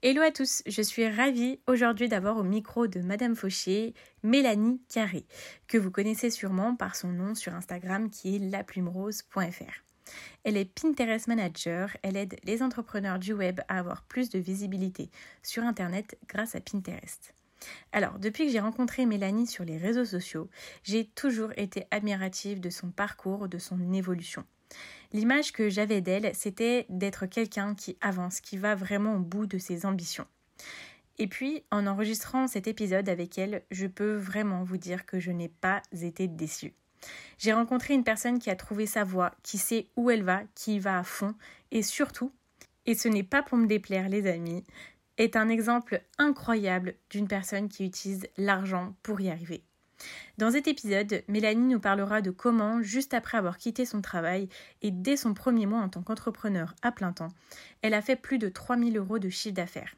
Hello à tous, je suis ravie aujourd'hui d'avoir au micro de Madame Fauché, Mélanie Carré, que vous connaissez sûrement par son nom sur Instagram qui est laplumerose.fr. Elle est Pinterest Manager, elle aide les entrepreneurs du web à avoir plus de visibilité sur Internet grâce à Pinterest. Alors, depuis que j'ai rencontré Mélanie sur les réseaux sociaux, j'ai toujours été admirative de son parcours, de son évolution. L'image que j'avais d'elle, c'était d'être quelqu'un qui avance, qui va vraiment au bout de ses ambitions. Et puis, en enregistrant cet épisode avec elle, je peux vraiment vous dire que je n'ai pas été déçue. J'ai rencontré une personne qui a trouvé sa voie, qui sait où elle va, qui y va à fond, et surtout, et ce n'est pas pour me déplaire les amis, est un exemple incroyable d'une personne qui utilise l'argent pour y arriver. Dans cet épisode, Mélanie nous parlera de comment, juste après avoir quitté son travail et dès son premier mois en tant qu'entrepreneur à plein temps, elle a fait plus de 3000 euros de chiffre d'affaires.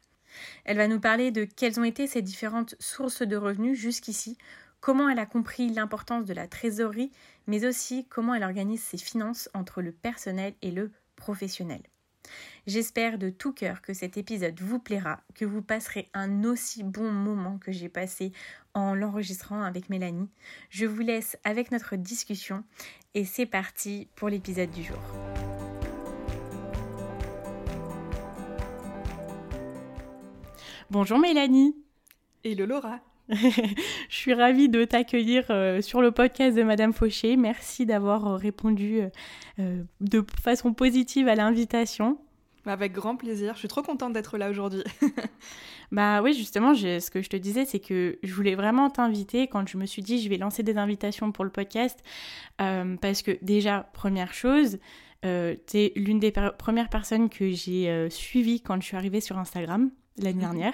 Elle va nous parler de quelles ont été ses différentes sources de revenus jusqu'ici, comment elle a compris l'importance de la trésorerie, mais aussi comment elle organise ses finances entre le personnel et le professionnel. J'espère de tout cœur que cet épisode vous plaira, que vous passerez un aussi bon moment que j'ai passé en l'enregistrant avec Mélanie. Je vous laisse avec notre discussion et c'est parti pour l'épisode du jour. Bonjour Mélanie. Hello Laura. je suis ravie de t'accueillir euh, sur le podcast de Madame Fauché. Merci d'avoir euh, répondu euh, de façon positive à l'invitation. Avec grand plaisir. Je suis trop contente d'être là aujourd'hui. bah oui, justement, ce que je te disais, c'est que je voulais vraiment t'inviter quand je me suis dit je vais lancer des invitations pour le podcast. parce que déjà, première chose, euh, tu es l'une des premières personnes que j'ai suivies quand je suis arrivée sur Instagram l'année mhm.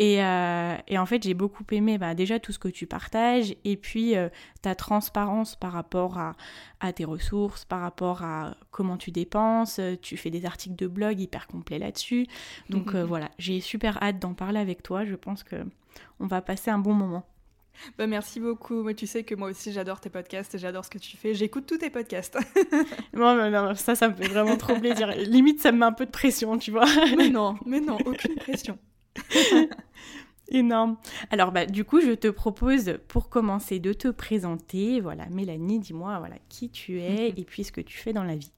Euh, et, en fait, j'ai beaucoup aimé bah, déjà tout ce que tu partages et puis euh, ta transparence par rapport à, tes ressources, par rapport à comment tu dépenses. Tu fais des articles de blog hyper complets là-dessus. Donc euh, voilà, j'ai super hâte d'en parler avec toi. Je pense que on va passer un bon moment. Bah, merci beaucoup. Tu sais que moi aussi j'adore tes podcasts, j'adore ce que tu fais. J'écoute tous tes podcasts. non, non, ça, ça me fait vraiment trop plaisir. Limite, ça me met un peu de pression, tu vois. mais non, mais non, aucune pression. Énorme. Alors bah du coup, je te propose pour commencer de te présenter. Voilà, Mélanie, dis-moi voilà qui tu es et puis ce que tu fais dans la vie.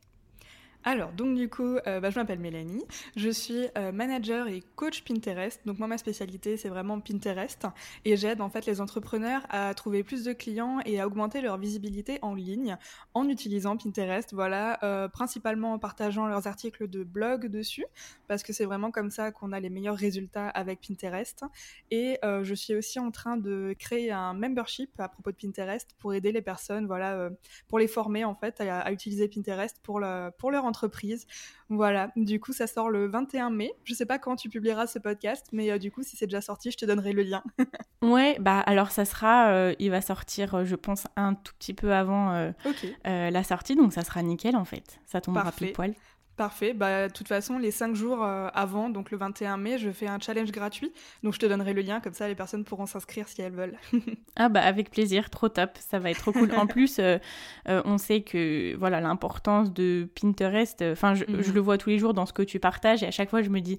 Alors, donc du coup, euh, bah, je m'appelle Mélanie, je suis euh, manager et coach Pinterest. Donc moi, ma spécialité, c'est vraiment Pinterest et j'aide en fait les entrepreneurs à trouver plus de clients et à augmenter leur visibilité en ligne en utilisant Pinterest. Voilà, euh, principalement en partageant leurs articles de blog dessus parce que c'est vraiment comme ça qu'on a les meilleurs résultats avec Pinterest. Et je suis aussi en train de créer un membership à propos de Pinterest pour aider les personnes, voilà, pour les former en fait à, utiliser Pinterest pour, pour leur entreprise. Voilà, du coup, ça sort le 21 mai. Je sais pas quand tu publieras ce podcast, mais euh, du coup, si c'est déjà sorti, je te donnerai le lien. ouais, bah alors ça sera, euh, il va sortir, euh, je pense, un tout petit peu avant la sortie, donc ça sera nickel en fait. Ça tombera Parfait. pile poil. Parfait. Bah, de toute façon, les cinq jours euh, avant, donc le 21 mai, je fais un challenge gratuit. Donc, je te donnerai le lien, comme ça, les personnes pourront s'inscrire si elles veulent. ah, bah, avec plaisir. Trop top. Ça va être trop cool. en plus, euh, euh, on sait que, voilà, l'importance de Pinterest, enfin, je, je, le vois tous les jours dans ce que tu partages et à chaque fois, je me dis,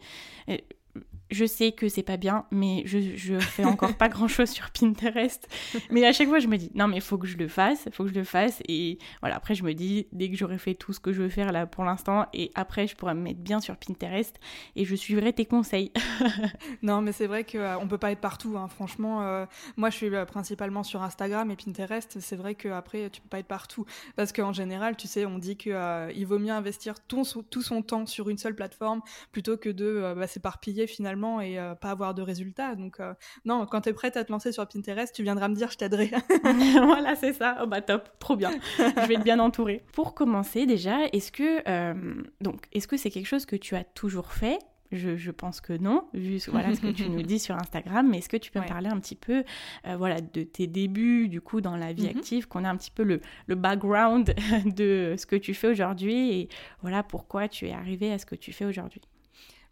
je sais que c'est pas bien, mais je, je fais encore pas grand chose sur Pinterest. Mais à chaque fois, je me dis, non, mais faut que je le fasse, faut que je le fasse. Et voilà, après, je me dis, dès que j'aurai fait tout ce que je veux faire là pour l'instant, et après, je pourrai me mettre bien sur Pinterest et je suivrai tes conseils. non, mais c'est vrai qu'on euh, peut pas être partout. Hein. Franchement, euh, moi, je suis euh, principalement sur Instagram et Pinterest. C'est vrai qu'après, tu peux pas être partout. Parce qu'en général, tu sais, on dit qu'il vaut mieux investir tout son, temps sur une seule plateforme plutôt que de bah, s'éparpiller finalement et euh, pas avoir de résultats. Donc, euh, non, quand tu es prête à te lancer sur Pinterest, tu viendras me dire, je t'aiderai. voilà, c'est ça. Oh, bah top, trop bien. je vais être bien entourée. Pour commencer, déjà, est-ce que euh, donc est-ce que c'est quelque chose que tu as toujours fait? Je, pense que non, vu voilà, ce que tu nous dis sur Instagram. Mais est-ce que tu peux me parler un petit peu euh, voilà, de tes débuts, du coup, dans la vie mhm. active, qu'on a un petit peu le, le background de ce que tu fais aujourd'hui et voilà pourquoi tu es arrivé à ce que tu fais aujourd'hui?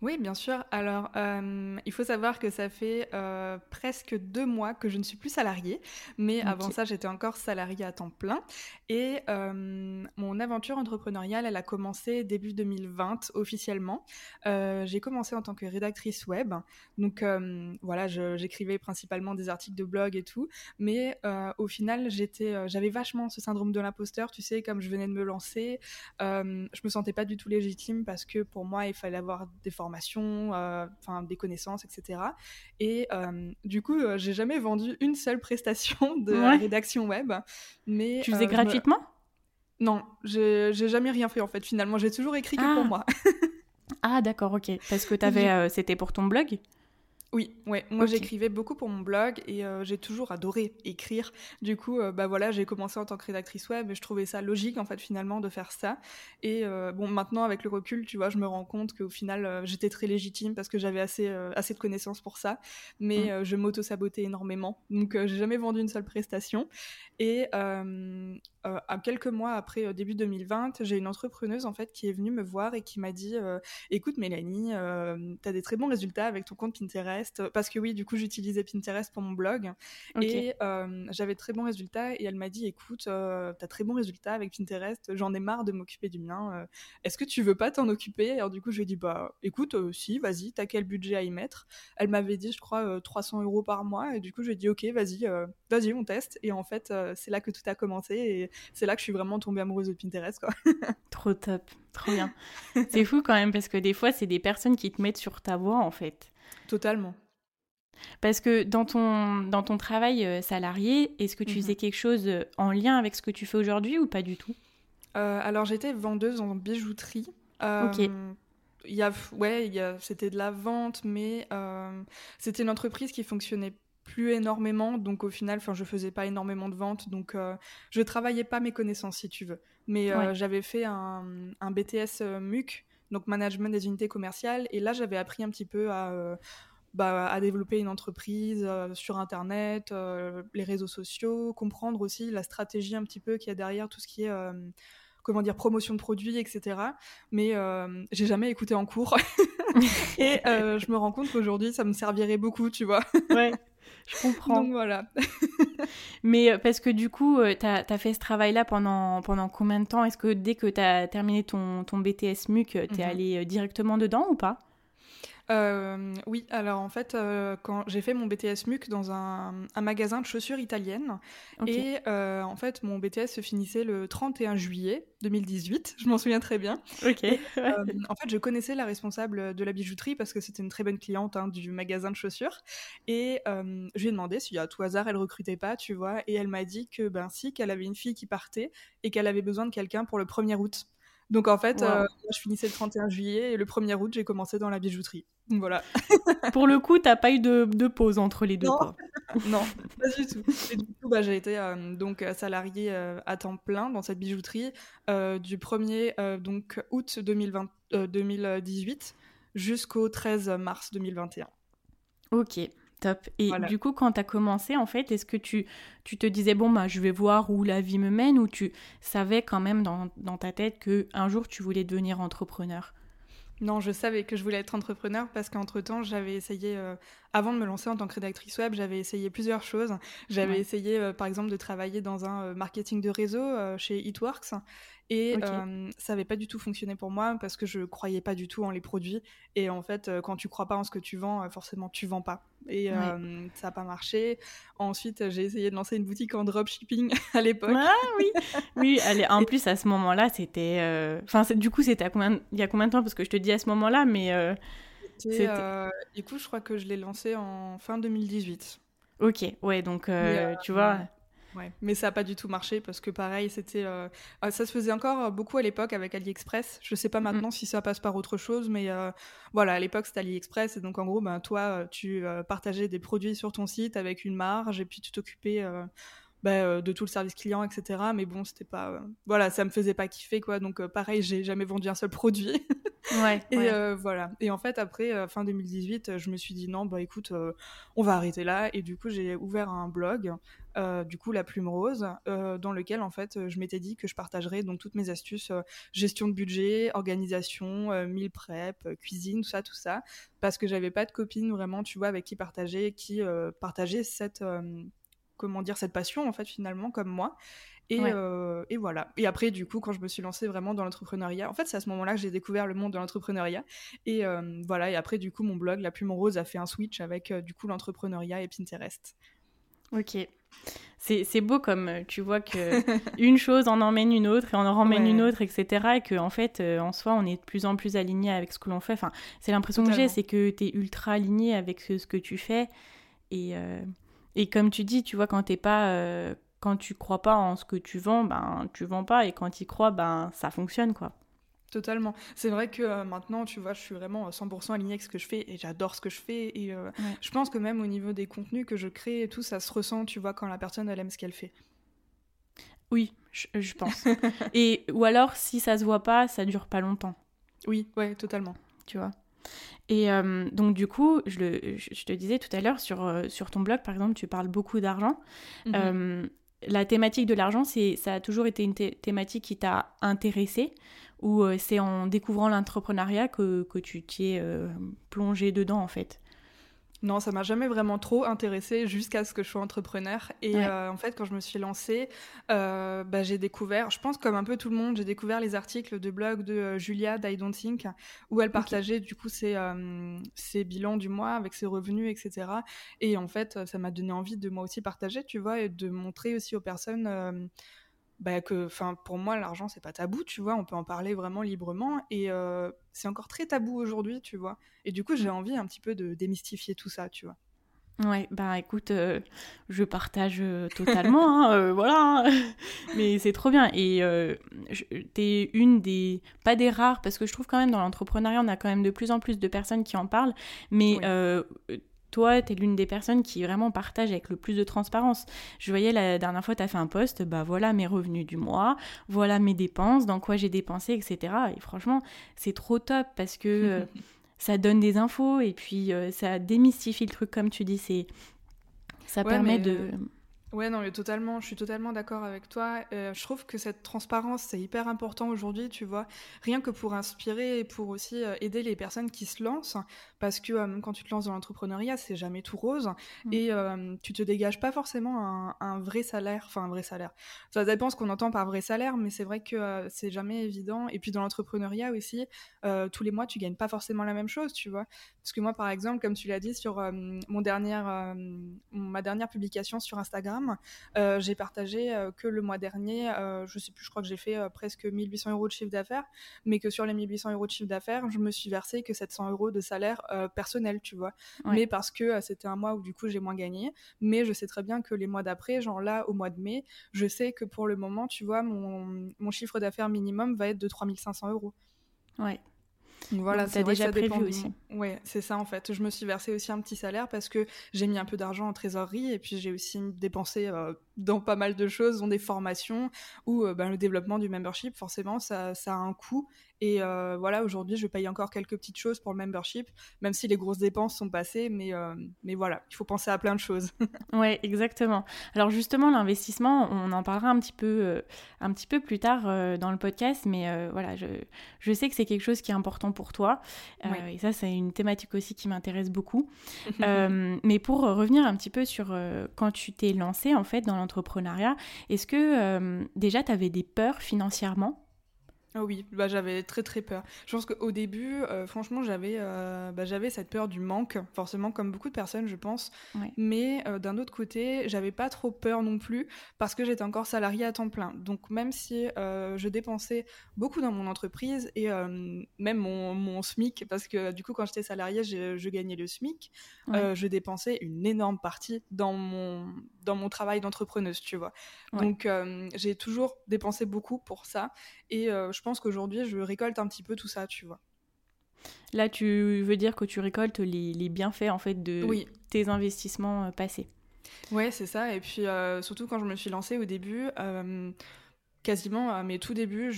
Oui, bien sûr. Alors, euh, il faut savoir que ça fait euh, presque deux mois que je ne suis plus salariée, mais avant ça, j'étais encore salariée à temps plein. Et euh, mon aventure entrepreneuriale, elle a commencé début 2020 officiellement. j'ai commencé en tant que rédactrice web, donc voilà, j'écrivais principalement des articles de blog et tout, mais au final, j'étais, j'avais vachement ce syndrome de l'imposteur, tu sais, comme je venais de me lancer, je me sentais pas du tout légitime parce que pour moi, il fallait avoir des formations euh, enfin des connaissances, etc. Et euh, du coup, euh, j'ai jamais vendu une seule prestation de rédaction web. Mais tu faisais gratuitement? Non, j'ai jamais rien fait en fait. Finalement, j'ai toujours écrit que pour ah. moi. ah d'accord, ok. Parce que avais, c'était pour ton blog? Oui, ouais. Moi, j'écrivais beaucoup pour mon blog et euh, j'ai toujours adoré écrire. Du coup, euh, bah voilà, j'ai commencé en tant que rédactrice web et je trouvais ça logique en fait finalement de faire ça. Et euh, bon, maintenant avec le recul, tu vois, je me rends compte qu'au final, j'étais très légitime parce que j'avais assez assez de connaissances pour ça, mais mm. je m'auto sabotais énormément. Donc, j'ai jamais vendu une seule prestation. Et à quelques mois après début 2020, j'ai une entrepreneuse en fait qui est venue me voir et qui m'a dit, écoute Mélanie, tu as des très bons résultats avec ton compte Pinterest parce que oui, du coup, j'utilisais Pinterest pour mon blog et euh, j'avais très bons résultats. Et elle m'a dit, écoute, euh, t'as très bons résultats avec Pinterest, j'en ai marre de m'occuper du mien. Euh, est-ce que tu veux pas t'en occuper? Alors du coup, je lui ai dit, bah, écoute, si, vas-y, t'as quel budget à y mettre? Elle m'avait dit, je crois, 300 euros par mois. Et du coup, je lui ai dit, ok, vas-y, vas-y, on teste. Et en fait, c'est là que tout a commencé et c'est là que je suis vraiment tombée amoureuse de Pinterest, quoi. Trop top, trop bien. c'est fou quand même parce que des fois, c'est des personnes qui te mettent sur ta voie, en fait. Totalement. Parce que dans ton, dans ton travail euh, salarié, est-ce que tu mhm. faisais quelque chose euh, en lien avec ce que tu fais aujourd'hui ou pas du tout? Euh, Alors j'étais vendeuse en bijouterie. ok. Il y a, ouais, c'était de la vente, mais c'était une entreprise qui fonctionnait plus énormément, donc au final, enfin, je faisais pas énormément de ventes, donc je travaillais pas mes connaissances si tu veux. Mais j'avais fait un, un BTS MUC, donc management des unités commerciales. Et là, j'avais appris un petit peu à, euh, bah, à développer une entreprise euh, sur Internet, euh, les réseaux sociaux, comprendre aussi la stratégie un petit peu qu'il y a derrière tout ce qui est comment dire promotion de produits, etc. Mais j'ai jamais écouté en cours. et je me rends compte qu'aujourd'hui, ça me servirait beaucoup, tu vois. ouais. Je comprends. Donc voilà. Mais euh, parce que du coup, euh, tu as, fait ce travail-là pendant, pendant combien de temps? Est-ce que dès que tu as terminé ton, ton BTS MUC, tu es mhm. allé euh, directement dedans ou pas? Euh, oui, alors en fait, euh, quand j'ai fait mon BTS MUC dans un, magasin de chaussures italiennes, et euh, en fait, mon BTS se finissait le 31 juillet 2018, je m'en souviens très bien. Ok. en fait, je connaissais la responsable de la bijouterie parce que c'était une très bonne cliente hein, du magasin de chaussures, et je lui ai demandé si à tout hasard elle recrutait pas, tu vois, et elle m'a dit que ben si, qu'elle avait une fille qui partait et qu'elle avait besoin de quelqu'un pour le 1er août. Donc en fait, je finissais le 31 juillet et le 1er août, j'ai commencé dans la bijouterie. Voilà. Pour le coup, t'as pas eu de, pause entre les deux. Non, non pas du tout. Et du coup, bah, j'ai été euh, donc euh, salariée euh, à temps plein dans cette bijouterie du 1er donc août 2020, 2018 jusqu'au 13 mars 2021. Ok. Top. Et du coup, quand tu as commencé, en fait, est-ce que tu, tu te disais, bon, bah, je vais voir où la vie me mène, ou tu savais quand même dans, dans ta tête que un jour tu voulais devenir entrepreneur? Non, je savais que je voulais être entrepreneur parce qu'entre-temps, j'avais essayé, euh, avant de me lancer en tant que rédactrice web, j'avais essayé plusieurs choses. J'avais essayé, euh, par exemple, de travailler dans un euh, marketing de réseau chez Eatworks. Et ça n'avait pas du tout fonctionné pour moi parce que je croyais pas du tout en les produits. Et en fait, quand tu crois pas en ce que tu vends, forcément, tu vends pas. Et ça n'a pas marché. Ensuite, j'ai essayé de lancer une boutique en dropshipping à l'époque. Ah oui, oui. Allez, en plus, à ce moment-là, c'était. Enfin, du coup, c'était combien... il y a combien de temps? Parce que je te dis à ce moment-là, mais. Euh, du coup, je crois que je l'ai lancé en fin 2018. Ok, ouais, donc tu vois. Ouais. Mais ça n'a pas du tout marché parce que pareil, c'était, euh, ah, ça se faisait encore beaucoup à l'époque avec AliExpress. Je sais pas maintenant si ça passe par autre chose, mais euh, voilà, à l'époque c'était AliExpress et donc en gros, ben toi, euh, tu partageais des produits sur ton site avec une marge et puis tu t'occupais ben, de tout le service client, etc. Mais bon, c'était pas, voilà, ça me faisait pas kiffer quoi. Donc pareil, j'ai jamais vendu un seul produit. Ouais. et euh, voilà. Et en fait, après, euh, fin 2018, je me suis dit non, bah écoute, on va arrêter là. Et du coup, j'ai ouvert un blog, du coup, La Plume Rose, dans lequel, en fait, je m'étais dit que je partagerais donc toutes mes astuces gestion de budget, organisation, meal prep, cuisine, tout ça, tout ça. Parce que j'avais pas de copine vraiment, tu vois, avec qui partager, qui partageait cette comment dire cette passion en fait finalement comme moi euh, et, voilà. Et après, du coup, quand je me suis lancée vraiment dans l'entrepreneuriat, en fait, c'est à ce moment-là que j'ai découvert le monde de l'entrepreneuriat. Et euh, voilà. Et après, du coup, mon blog, La Plume Rose, a fait un switch avec euh, du coup l'entrepreneuriat et Pinterest. Ok. C'est beau comme tu vois que une chose en emmène une autre et en emmène une autre, etc. Et que en fait, en soi, on est de plus en plus aligné avec ce que l'on fait. Enfin, c'est l'impression que j'ai, c'est que tu es ultra aligné avec ce, que tu fais. Et, et comme tu dis, tu vois, quand t'es pas quand tu crois pas en ce que tu vends, ben tu vends pas et quand tu crois, ben ça fonctionne quoi. Totalement. C'est vrai que euh, maintenant, tu vois, je suis vraiment 100% alignée avec ce que je fais et j'adore ce que je fais. Et euh, je pense que même au niveau des contenus que je crée et tout, ça se ressent, tu vois, quand la personne, elle aime ce qu'elle fait. Oui, je, pense. et ou alors, si ça se voit pas, ça dure pas longtemps. Oui, ouais, totalement. Tu vois. Et euh, donc, du coup, je, le, je, te disais tout à l'heure, sur, sur ton blog, par exemple, tu parles beaucoup d'argent. Mhm la thématique de l'argent, c'est, ça a toujours été une thématique qui t'a intéressé ou euh, c'est en découvrant l'entrepreneuriat que, tu t'y es euh, plongé dedans en fait? Non, ça m'a jamais vraiment trop intéressé jusqu'à ce que je sois entrepreneur. Et euh, en fait, quand je me suis lancée, euh, bah, j'ai découvert, je pense comme un peu tout le monde, j'ai découvert les articles de blog de euh, Julia d'I Don't Think, où elle partageait du coup ses, ses, bilans du mois avec ses revenus, etc. Et en fait, ça m'a donné envie de moi aussi partager, tu vois, et de montrer aussi aux personnes bah, que, enfin, pour moi, l'argent c'est pas tabou, tu vois, on peut en parler vraiment librement et euh, c'est encore très tabou aujourd'hui, tu vois. Et du coup, j'ai envie un petit peu de démystifier tout ça, tu vois. Ouais, bah écoute, euh, je partage euh, totalement, hein, voilà, hein. mais c'est trop bien. Et t'es une des, pas des rares, parce que je trouve quand même dans l'entrepreneuriat, on a quand même de plus en plus de personnes qui en parlent, mais toi, tu es l'une des personnes qui vraiment partage avec le plus de transparence. Je voyais la dernière fois, tu as fait un post, bah voilà mes revenus du mois, voilà mes dépenses, dans quoi j'ai dépensé, etc. Et franchement, c'est trop top parce que euh, ça donne des infos et puis euh, ça démystifie le truc, comme tu dis. C'est ça permet de. Ouais, non, mais totalement, je suis totalement d'accord avec toi. Euh, je trouve que cette transparence, c'est hyper important aujourd'hui, tu vois, rien que pour inspirer et pour aussi euh, aider les personnes qui se lancent, parce que euh, quand tu te lances dans l'entrepreneuriat, c'est jamais tout rose, mm. et tu te dégages pas forcément un, un, vrai salaire, enfin un vrai salaire. Ça dépend ce qu'on entend par vrai salaire, mais c'est vrai que c'est jamais évident. Et puis dans l'entrepreneuriat aussi, tous les mois, tu gagnes pas forcément la même chose, tu vois. Parce que moi, par exemple, comme tu l'as dit sur mon dernière, ma dernière publication sur Instagram, euh, j'ai partagé euh, que le mois dernier, euh, je sais plus, je crois que j'ai fait presque 1800 euros de chiffre d'affaires, mais que sur les 1800 euros de chiffre d'affaires, je me suis versé que 700 euros de salaire personnel, tu vois. Mais parce que c'était un mois où du coup j'ai moins gagné. Mais je sais très bien que les mois d'après, genre là, au mois de mai, je sais que pour le moment, tu vois, mon, mon chiffre d'affaires minimum va être de 3500 euros. Ouais. Donc voilà, c'est déjà prévu aussi. Ouais, c'est ça en fait. Je me suis versé aussi un petit salaire parce que j'ai mis un peu d'argent en trésorerie et puis j'ai aussi dépensé euh, dans pas mal de choses, dont des formations ou euh, ben, le développement du membership. Forcément, ça, ça a un coût et euh, voilà, aujourd'hui, je paye encore quelques petites choses pour le membership, même si les grosses dépenses sont passées. Mais, euh, mais voilà, il faut penser à plein de choses. ouais, exactement. Alors justement, l'investissement, on en parlera un petit peu, euh, un petit peu plus tard dans le podcast. Mais voilà, je, je sais que c'est quelque chose qui est important pour toi. Et ça, c'est une thématique aussi qui m'intéresse beaucoup. mais pour revenir un petit peu sur quand tu t'es lancé en fait dans l'entrepreneuriat, est-ce que déjà tu avais des peurs financièrement? Ah oui, bah, j'avais très très peur. Je pense qu'au début, euh, franchement, j'avais euh, bah, j'avais cette peur du manque, forcément, comme beaucoup de personnes, je pense. Mais euh, d'un autre côté, j'avais pas trop peur non plus parce que j'étais encore salariée à temps plein. Donc même si je dépensais beaucoup dans mon entreprise et même mon, mon, SMIC, parce que du coup, quand j'étais salariée, je, gagnais le SMIC, je dépensais une énorme partie dans mon, dans mon travail d'entrepreneuse, tu vois. Donc j'ai toujours dépensé beaucoup pour ça. Et je je pense qu'aujourd'hui, je récolte un petit peu tout ça, tu vois. Là, tu veux dire que tu récoltes les, bienfaits en fait de tes investissements euh, passés. Ouais, c'est ça. Et puis euh, surtout quand je me suis lancée au début, euh, quasiment à mes tout débuts,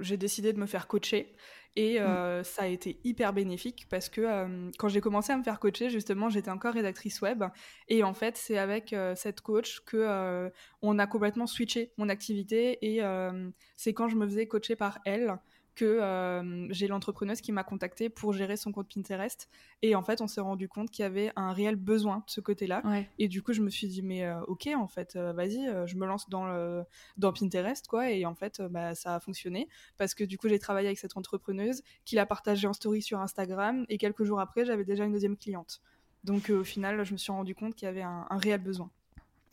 j'ai décidé de me faire coacher. Et mmh. ça a été hyper bénéfique parce que quand j'ai commencé à me faire coacher, justement, j'étais encore rédactrice web. Et en fait, c'est avec cette coach que on a complètement switché mon activité. Et c'est quand je me faisais coacher par elle que euh, j'ai l'entrepreneuse qui m'a contactée pour gérer son compte Pinterest. Et en fait, on s'est rendu compte qu'il y avait un réel besoin de ce côté-là. Et du coup, je me suis dit, mais euh, ok, en fait, euh, vas-y, je me lance dans, le, dans Pinterest, quoi. Et en fait, bah, ça a fonctionné parce que du coup, j'ai travaillé avec cette entrepreneuse qui l'a partagé en story sur Instagram. Et quelques jours après, j'avais déjà une deuxième cliente. Donc au final, je me suis rendu compte qu'il y avait un, réel besoin.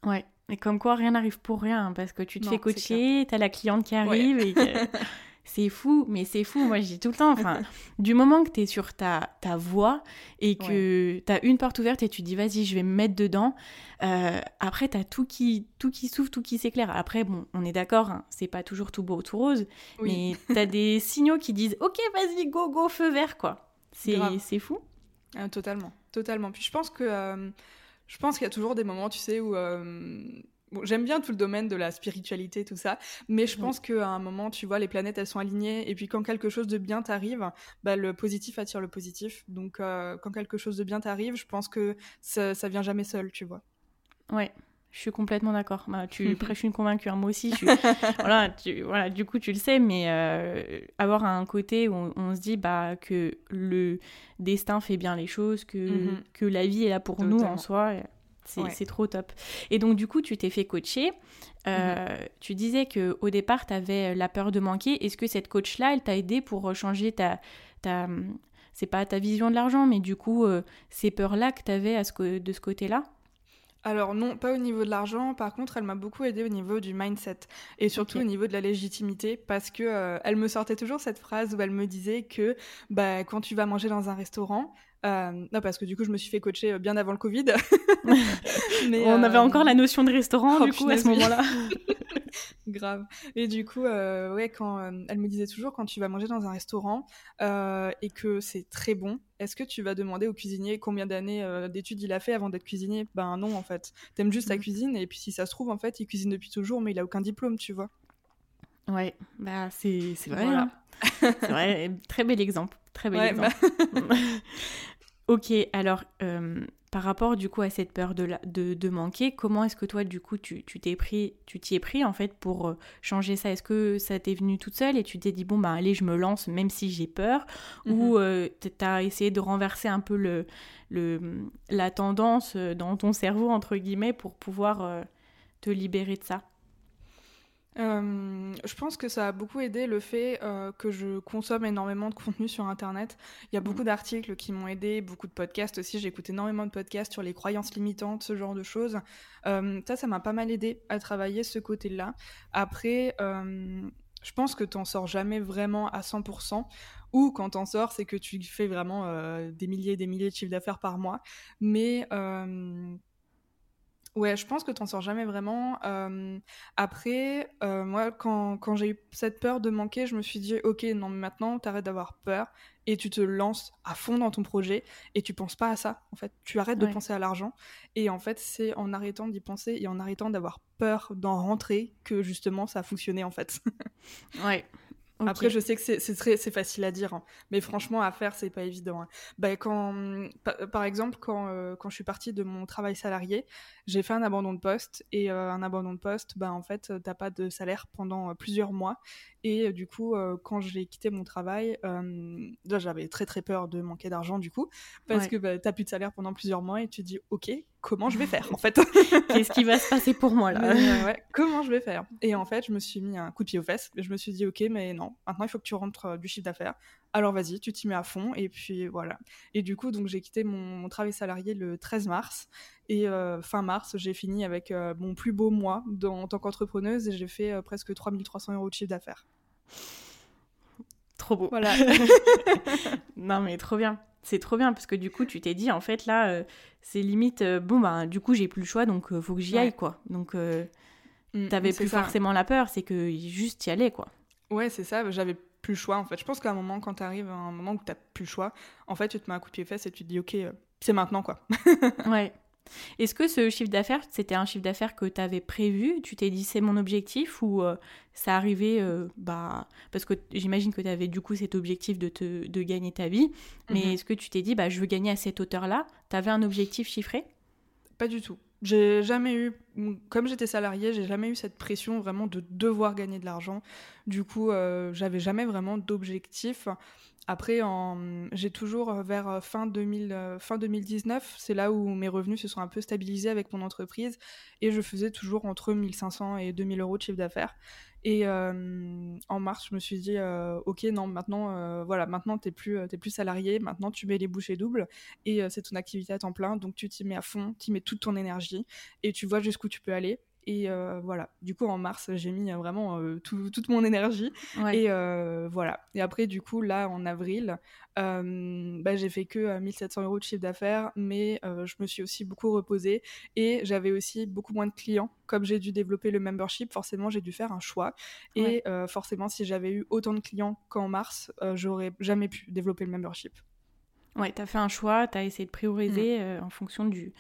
Ouais, et comme quoi rien n'arrive pour rien, parce que tu te fais coacher, tu as la cliente qui arrive et c'est fou, mais c'est fou. Moi, je dis tout le temps, enfin, du moment que tu es sur ta, ta voie et que tu as une porte ouverte et tu dis, vas-y, je vais me mettre dedans, euh, après, tu as tout qui, tout qui s'ouvre, tout qui s'éclaire. Après, bon, on est d'accord, hein, c'est pas toujours tout beau, tout rose, mais tu as des signaux qui disent, ok, vas-y, go, go, feu vert, quoi. C'est fou. Ah, totalement, totalement. Puis je pense que. Euh, je pense qu'il y a toujours des moments, tu sais, où j'aime bien tout le domaine de la spiritualité, tout ça, mais je pense qu'à un moment, tu vois, les planètes, elles sont alignées, et puis quand quelque chose de bien t'arrive, bah, le positif attire le positif. Donc, euh, quand quelque chose de bien t'arrive, je pense que ça, ça vient jamais seul, tu vois. Ouais, je suis complètement d'accord. Bah, tu prêches une convaincue. Moi aussi, voilà, tu... voilà, du coup, tu le sais, mais euh, avoir un côté où on, se dit bah, que le destin fait bien les choses, que, mhm. que la vie est là pour nous en soi. C'est trop top. Et donc, du coup, tu t'es fait coacher. Euh, mhm. Tu disais qu'au départ, tu avais la peur de manquer. Est-ce que cette coach-là, elle t'a aidé pour changer ta. ta c'est pas ta vision de l'argent, mais du coup, euh, ces peurs-là que tu avais à ce, de ce côté-là? Alors non, pas au niveau de l'argent. Par contre, elle m'a beaucoup aidé au niveau du mindset et surtout au niveau de la légitimité parce que euh, elle me sortait toujours cette phrase où elle me disait que bah, quand tu vas manger dans un restaurant, euh, non, parce que du coup, je me suis fait coacher euh, bien avant le Covid. Mais, On avait encore la notion de restaurant, oh, du coup, à ce moment-là. Grave. Et du coup, ouais, quand elle me disait toujours, quand tu vas manger dans un restaurant et que c'est très bon, est-ce que tu vas demander au cuisinier combien d'années d'études il a fait avant d'être cuisinier? Ben non, en fait. T'aimes juste la mmh. cuisine et puis si ça se trouve, en fait, il cuisine depuis toujours, mais il a aucun diplôme, tu vois. Ouais, bah c'est vrai. Hein. c'est vrai, très bel exemple. Très bel exemple. Bah. Ok, alors euh, par rapport du coup à cette peur de, de, de manquer, comment est-ce que toi du coup tu t'es pris, tu t'y es pris en fait pour euh, changer ça? Est-ce que ça t'est venu toute seule et tu t'es dit bon bah allez je me lance même si j'ai peur? Ou mhm. euh, tu as essayé de renverser un peu le, le, la tendance dans ton cerveau entre guillemets pour pouvoir te libérer de ça? Euh, je pense que ça a beaucoup aidé le fait euh, que je consomme énormément de contenu sur Internet. Il y a beaucoup mm. d'articles qui m'ont aidé, beaucoup de podcasts aussi. J'écoute énormément de podcasts sur les croyances limitantes, ce genre de choses. Euh, ça, ça m'a pas mal aidé à travailler ce côté-là. Après, je pense que tu t'en sors jamais vraiment à 100%. Ou quand t'en sors, c'est que tu fais vraiment des milliers et des milliers de chiffres d'affaires par mois. Mais Ouais, je pense que t'en sors jamais vraiment. Euh, après, euh, moi, quand, quand j'ai eu cette peur de manquer, je me suis dit, ok, non, mais maintenant, t'arrêtes d'avoir peur et tu te lances à fond dans ton projet et tu penses pas à ça. En fait, tu arrêtes de penser à l'argent et en fait, c'est en arrêtant d'y penser et en arrêtant d'avoir peur d'en rentrer que justement ça a fonctionné en fait. ouais. Après, je sais que c'est très c'est facile à dire, hein. mais franchement, à faire, c'est pas évident. Hein. Bah, quand, par, exemple, quand, euh, quand je suis partie de mon travail salarié, j'ai fait un abandon de poste et euh, un abandon de poste, bah, en fait, t'as pas de salaire pendant euh, plusieurs mois. Et du coup, quand j'ai quitté mon travail, j'avais très très peur de manquer d'argent du coup, parce que bah, t'as plus de salaire pendant plusieurs mois et tu dis, ok, comment je vais faire en fait Qu'est-ce qui va se passer pour moi là ouais, Comment je vais faire Et en fait, je me suis mis un coup de pied aux fesses. Et je me suis dit, ok, mais non, maintenant il faut que tu rentres euh, du chiffre d'affaires. Alors vas-y, tu t'y mets à fond. Et puis voilà. Et du coup, donc j'ai quitté mon, travail salarié le 13 mars. Et euh, fin mars, j'ai fini avec euh, mon plus beau mois en tant qu'entrepreneuse et j'ai fait presque 3300 euros de chiffre d'affaires. Trop beau. Voilà. non mais trop bien c'est trop bien parce que du coup tu t'es dit en fait là euh, c'est limite euh, bon bah du coup j'ai plus le choix donc euh, faut que j'y aille quoi. Donc mm, t'avais plus forcément la peur c'est que juste y aller quoi. Ouais c'est ça j'avais plus le choix en fait. Je pense qu'à un moment quand t'arrives à un moment où t'as plus le choix en fait tu te mets un coup de pied fesses et tu te dis ok c'est maintenant quoi. Ouais Est-ce que ce chiffre d'affaires, c'était un chiffre d'affaires que tu avais prévu? Tu t'es dit c'est mon objectif ou euh, ça arrivait euh, bah, Parce que j'imagine que tu avais du coup cet objectif de, te, de gagner ta vie. Mais mhm. est-ce que tu t'es dit bah, je veux gagner à cette hauteur-là? Tu avais un objectif chiffré? Pas du tout. J'ai jamais eu, comme j'étais salariée, j'ai jamais eu cette pression vraiment de devoir gagner de l'argent. Du coup, euh, j'avais jamais vraiment d'objectif. Après, j'ai toujours euh, vers euh, fin, 2000, euh, fin 2019, c'est là où mes revenus se sont un peu stabilisés avec mon entreprise et je faisais toujours entre 1500 et 2000 euros de chiffre d'affaires. Et en mars, je me suis dit, ok, non, maintenant, voilà, maintenant t'es plus, es plus salarié, maintenant tu mets les bouchées doubles et c'est ton activité à temps plein, donc tu t'y mets à fond, tu mets toute ton énergie et tu vois jusqu'où tu peux aller. Et euh, voilà, du coup en mars, j'ai mis euh, vraiment euh, toute mon énergie. Et voilà. Et après, du coup, là, en avril, bah, j'ai fait que 1700 euros de chiffre d'affaires, mais je me suis aussi beaucoup reposée. Et j'avais aussi beaucoup moins de clients. Comme j'ai dû développer le membership, forcément, j'ai dû faire un choix. Et forcément, si j'avais eu autant de clients qu'en mars, j'aurais jamais pu développer le membership. Ouais, tu as fait un choix, tu as essayé de prioriser mmh. en fonction du,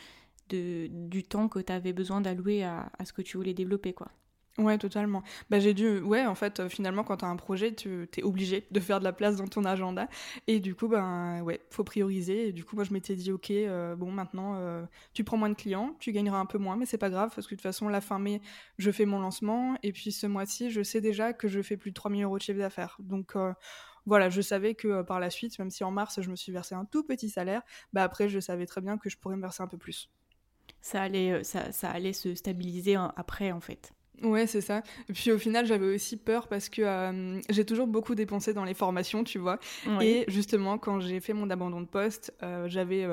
de, du temps que tu avais besoin d'allouer à, ce que tu voulais développer, quoi. Ouais, totalement. Bah, j'ai dû, ouais, en fait, euh, finalement, quand tu as un projet, tu es obligé de faire de la place dans ton agenda. Et du coup, ben, ouais, faut prioriser. Et du coup, moi, je m'étais dit, ok, euh, bon, maintenant, euh, tu prends moins de clients, tu gagneras un peu moins, mais c'est pas grave, parce que de toute façon, la fin mai, je fais mon lancement. Et puis, ce mois-ci, je sais déjà que je fais plus de 3000 euros de chiffre d'affaires. Donc, voilà, je savais que par la suite, même si en mars, je me suis versé un tout petit salaire, bah, après, je savais très bien que je pourrais me verser un peu plus ça allait, euh, ça, ça allait se stabiliser après, en fait. Ouais, c'est ça. Et puis au final, j'avais aussi peur parce que euh, j'ai toujours beaucoup dépensé dans les formations, tu vois. Et justement, quand j'ai fait mon abandon de poste, euh, j'avais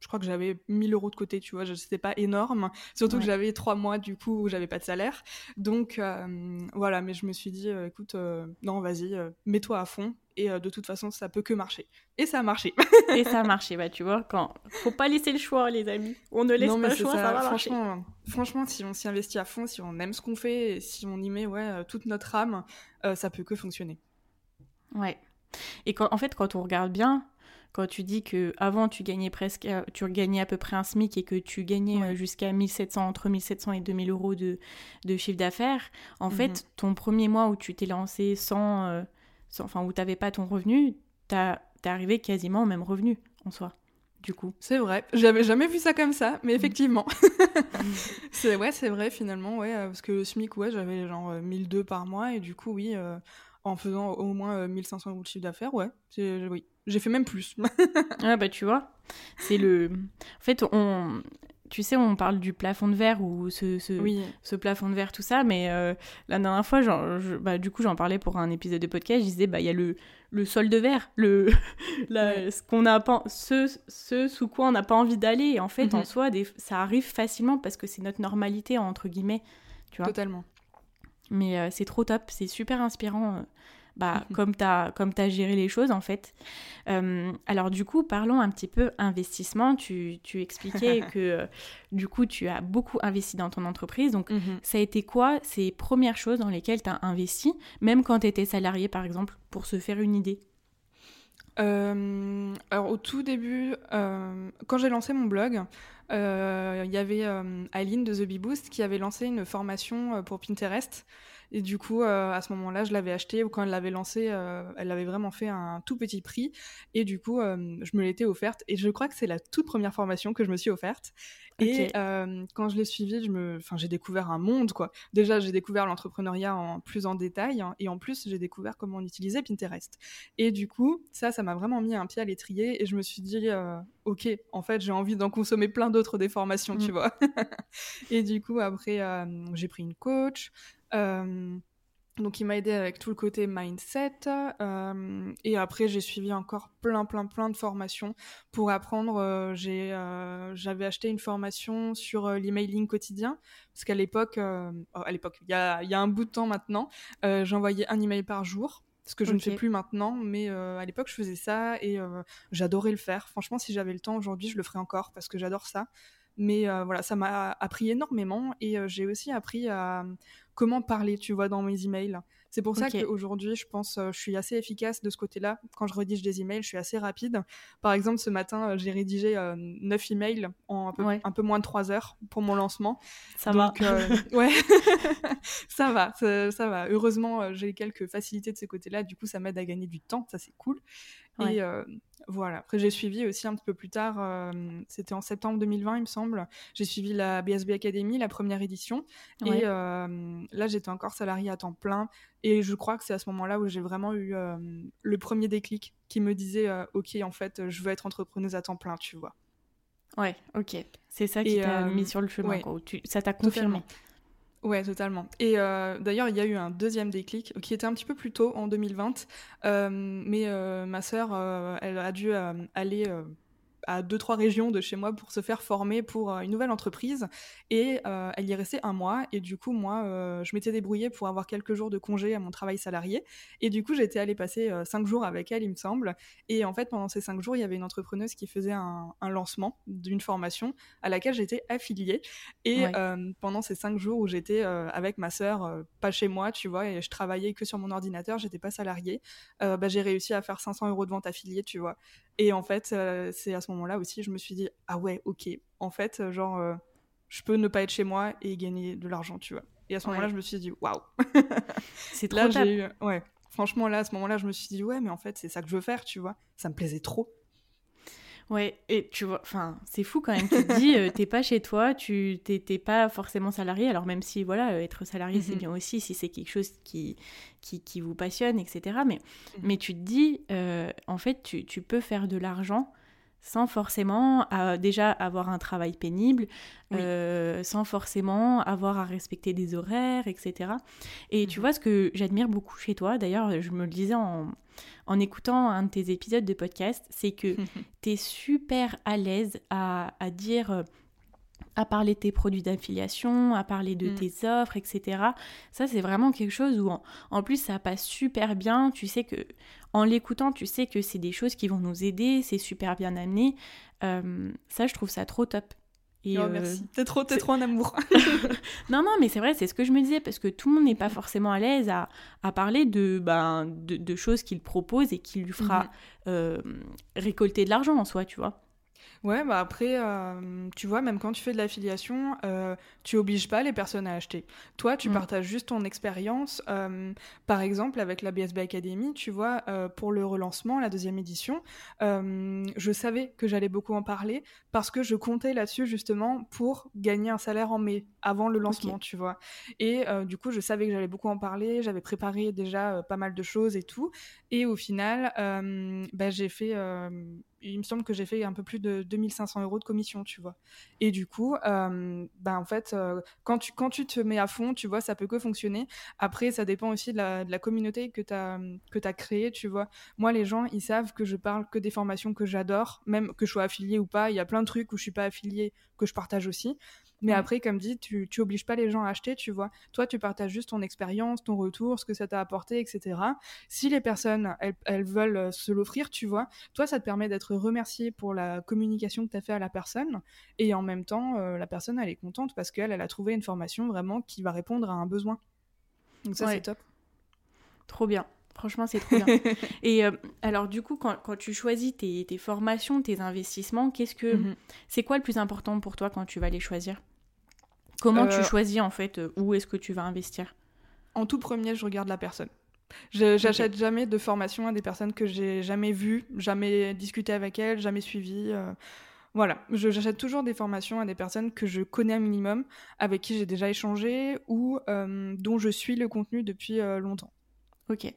je crois que j'avais 1000 euros de côté, tu vois, c'était pas énorme. Surtout que j'avais trois mois du coup où j'avais pas de salaire. Donc voilà, mais je me suis dit, écoute, non, vas-y, mets-toi à fond. Et de toute façon, ça peut que marcher. Et ça a marché. et ça a marché, bah tu vois, quand faut pas laisser le choix, les amis. On ne laisse pas le choix, ça, va franchement, marcher. Franchement, si on s'y investit à fond, si on aime ce qu'on fait, et si on y met ouais toute notre âme, ça peut que fonctionner. Ouais. Et quand, en fait, quand on regarde bien, quand tu dis que avant tu gagnais presque, euh, tu gagnais à peu près un SMIC et que tu gagnais euh, jusqu'à 1700, entre 1700 et 2000 euros de, de chiffre d'affaires, en fait, mhm. ton premier mois où tu t'es lancé sans, euh, enfin, où tu n'avais pas ton revenu, tu es arrivé quasiment au même revenu en soi. Du coup. C'est vrai, j'avais jamais vu ça comme ça, mais effectivement. c'est ouais, c'est vrai finalement, ouais, parce que le SMIC, ouais, j'avais genre 1002 par mois et du coup, oui, en faisant au moins 1500 euros de chiffre d'affaires, ouais, oui, j'ai fait même plus. ah bah tu vois, c'est le... En fait, on... Tu sais, on parle du plafond de verre ou ce, ce, ce plafond de verre, tout ça, mais euh, la dernière fois, genre, bah, du coup, j'en parlais pour un épisode de podcast, je disais, bah, il y a le, le sol de verre, le, ce, qu'on a pas, ce, ce sous quoi on n'a pas envie d'aller. Et en fait, en mhm. soi, des, ça arrive facilement parce que c'est notre normalité, entre guillemets. Tu vois Totalement. Mais euh, c'est trop top, c'est super inspirant. Bah, mhm. comme tu as géré les choses en fait. Euh, alors du coup, parlons un petit peu investissement. Tu, tu expliquais que euh, du coup, tu as beaucoup investi dans ton entreprise. Donc mhm. ça a été quoi ces premières choses dans lesquelles tu as investi, même quand tu étais salarié par exemple, pour se faire une idée? Euh, alors au tout début, quand j'ai lancé mon blog, il y avait Aline de The Bee Boost qui avait lancé une formation pour Pinterest et du coup, euh, à ce moment-là, je l'avais acheté. Quand elle l'avait lancé, euh, elle avait vraiment fait un tout petit prix. Et du coup, euh, je me l'étais offerte. Et je crois que c'est la toute première formation que je me suis offerte. Et quand je l'ai suivie, je me... enfin, j'ai découvert un monde, quoi. Déjà, j'ai découvert l'entrepreneuriat en plus en détail. Hein, et en plus, j'ai découvert comment on utilisait Pinterest. Et du coup, ça, ça m'a vraiment mis un pied à l'étrier. Et je me suis dit, ok, en fait, j'ai envie d'en consommer plein d'autres des formations, tu mm. vois. et du coup, après, j'ai pris une coach. Euh, donc il m'a aidé avec tout le côté mindset. Euh, et après j'ai suivi encore plein plein plein de formations pour apprendre. Euh, j'ai j'avais acheté une formation sur l'emailing quotidien parce qu'à l'époque, oh, à l'époque il y a, y a, un bout de temps maintenant, j'envoyais un email par jour. Ce que je ne fais plus maintenant, mais à l'époque je faisais ça et j'adorais le faire. Franchement, si j'avais le temps aujourd'hui, je le ferais encore parce que j'adore ça. Mais voilà, ça m'a appris énormément et j'ai aussi appris à comment parler, tu vois, dans mes emails. C'est pour ça qu'aujourd'hui, je pense, je suis assez efficace de ce côté-là. Quand je rédige des emails, je suis assez rapide. Par exemple, ce matin, j'ai rédigé 9 emails en un peu, moins de 3 heures pour mon lancement. Ça va. ouais, ça va, ça, va. Heureusement, j'ai quelques facilités de ce côté-là. Du coup, ça m'aide à gagner du temps. Ça, c'est cool. Et voilà. Après, j'ai suivi aussi un petit peu plus tard, euh, c'était en septembre 2020, il me semble. J'ai suivi la BSB Academy, la première édition. Et euh, là, j'étais encore salariée à temps plein. Et je crois que c'est à ce moment-là où j'ai vraiment eu euh, le premier déclic qui me disait Ok, en fait, je veux être entrepreneuse à temps plein, tu vois. Ouais, ok. C'est ça qui t'a mis sur le chemin. Ça t'a confirmé. Ouais, totalement. Et euh, d'ailleurs, il y a eu un deuxième déclic qui était un petit peu plus tôt, en 2020. Euh, mais euh, ma sœur, elle a dû aller à deux trois régions de chez moi pour se faire former pour euh, une nouvelle entreprise. Et euh, elle y est restée un mois. Et du coup moi euh, je m'étais débrouillée pour avoir quelques jours de congé à mon travail salarié. Et du coup j'étais allée passer cinq jours avec elle il me semble. Et en fait pendant ces cinq jours il y avait une entrepreneuse qui faisait un, lancement d'une formation à laquelle j'étais affiliée. Et pendant ces cinq jours où j'étais avec ma sœur pas chez moi tu vois et je travaillais que sur mon ordinateur j'étais pas salariée bah, j'ai réussi à faire 500 euros de vente affiliée tu vois. Et en fait, c'est à ce moment-là aussi, je me suis dit, ah ouais, ok, en fait, euh, genre, euh, je peux ne pas être chez moi et gagner de l'argent, tu vois. Et à ce moment-là, je me suis dit, waouh. c'est trop là, eu... Ouais, franchement, là, à ce moment-là, je me suis dit, ouais, mais en fait, c'est ça que je veux faire, tu vois. Ça me plaisait trop. Ouais, et tu vois, enfin, c'est fou quand même. Tu te dis, euh, t'es pas chez toi, tu t'es pas forcément salarié. Alors même si, voilà, euh, être salarié, c'est bien aussi si c'est quelque chose qui, qui, qui, vous passionne, etc. Mais, mais tu te dis, euh, en fait, tu, tu, peux faire de l'argent sans forcément déjà avoir un travail pénible, euh, sans forcément avoir à respecter des horaires, etc. Et tu mhm. vois, ce que j'admire beaucoup chez toi, d'ailleurs, je me le disais en, en écoutant un de tes épisodes de podcast, c'est que tu es super à l'aise à, à dire euh, à parler de tes produits d'affiliation, à parler de mm. tes offres, etc. Ça, c'est vraiment quelque chose où, en, plus, ça passe super bien. Tu sais que, en l'écoutant, tu sais que c'est des choses qui vont nous aider, c'est super bien amené. Euh, ça, je trouve ça trop top. Et oh, merci. Euh, t'es trop, es trop en amour. non, non, mais c'est vrai, c'est ce que je me disais, parce que tout le monde n'est pas forcément à l'aise à, à, parler de, ben, de, choses qu'il propose et qui lui fera mm-hmm. euh, récolter de l'argent en soi, tu vois. Ouais, bah après, euh, tu vois, même quand tu fais de l'affiliation, euh, tu obliges pas les personnes à acheter. Toi, tu mm. partages juste ton expérience. Euh, par exemple, avec la BSB Academy, tu vois, pour le relancement, la deuxième édition, je savais que j'allais beaucoup en parler parce que je comptais là-dessus justement pour gagner un salaire en mai, avant le lancement, tu vois. Et du coup, je savais que j'allais beaucoup en parler, j'avais préparé déjà pas mal de choses et tout. Et au final, bah, j'ai fait il me semble que j'ai fait un peu plus de 2500 euros de commission, tu vois. Et du coup, euh, ben en fait, euh, quand, tu, quand tu te mets à fond, tu vois, ça peut que fonctionner. Après, ça dépend aussi de la, communauté que tu as, as créée, tu vois. Moi, les gens, ils savent que je parle que des formations que j'adore, même que je sois affiliée ou pas. Il y a plein de trucs où je suis pas affiliée que je partage aussi. Mais après, comme dit, tu, tu obliges pas les gens à acheter, tu vois. Toi, tu partages juste ton expérience, ton retour, ce que ça t'a apporté, etc. Si les personnes, elles, veulent euh, se l'offrir, tu vois, toi, ça te permet d'être remercié pour la communication que tu as fait à la personne. Et en même temps, euh, la personne, elle est contente parce qu'elle, elle a trouvé une formation vraiment qui va répondre à un besoin. Donc ça, c'est top. Trop bien. Franchement, c'est trop bien. et euh, alors, du coup, quand, quand tu choisis tes, tes, formations, tes investissements, qu'est-ce que mhm. c'est quoi le plus important pour toi quand tu vas les choisir? Comment tu euh, choisis en fait euh, où est-ce que tu vas investir En tout premier, je regarde la personne. J'achète jamais de formation à des personnes que j'ai jamais vues, jamais discuté avec elles, jamais suivies. Voilà, j'achète toujours des formations à des personnes que je connais un minimum, avec qui j'ai déjà échangé ou dont je suis le contenu depuis longtemps. Ok.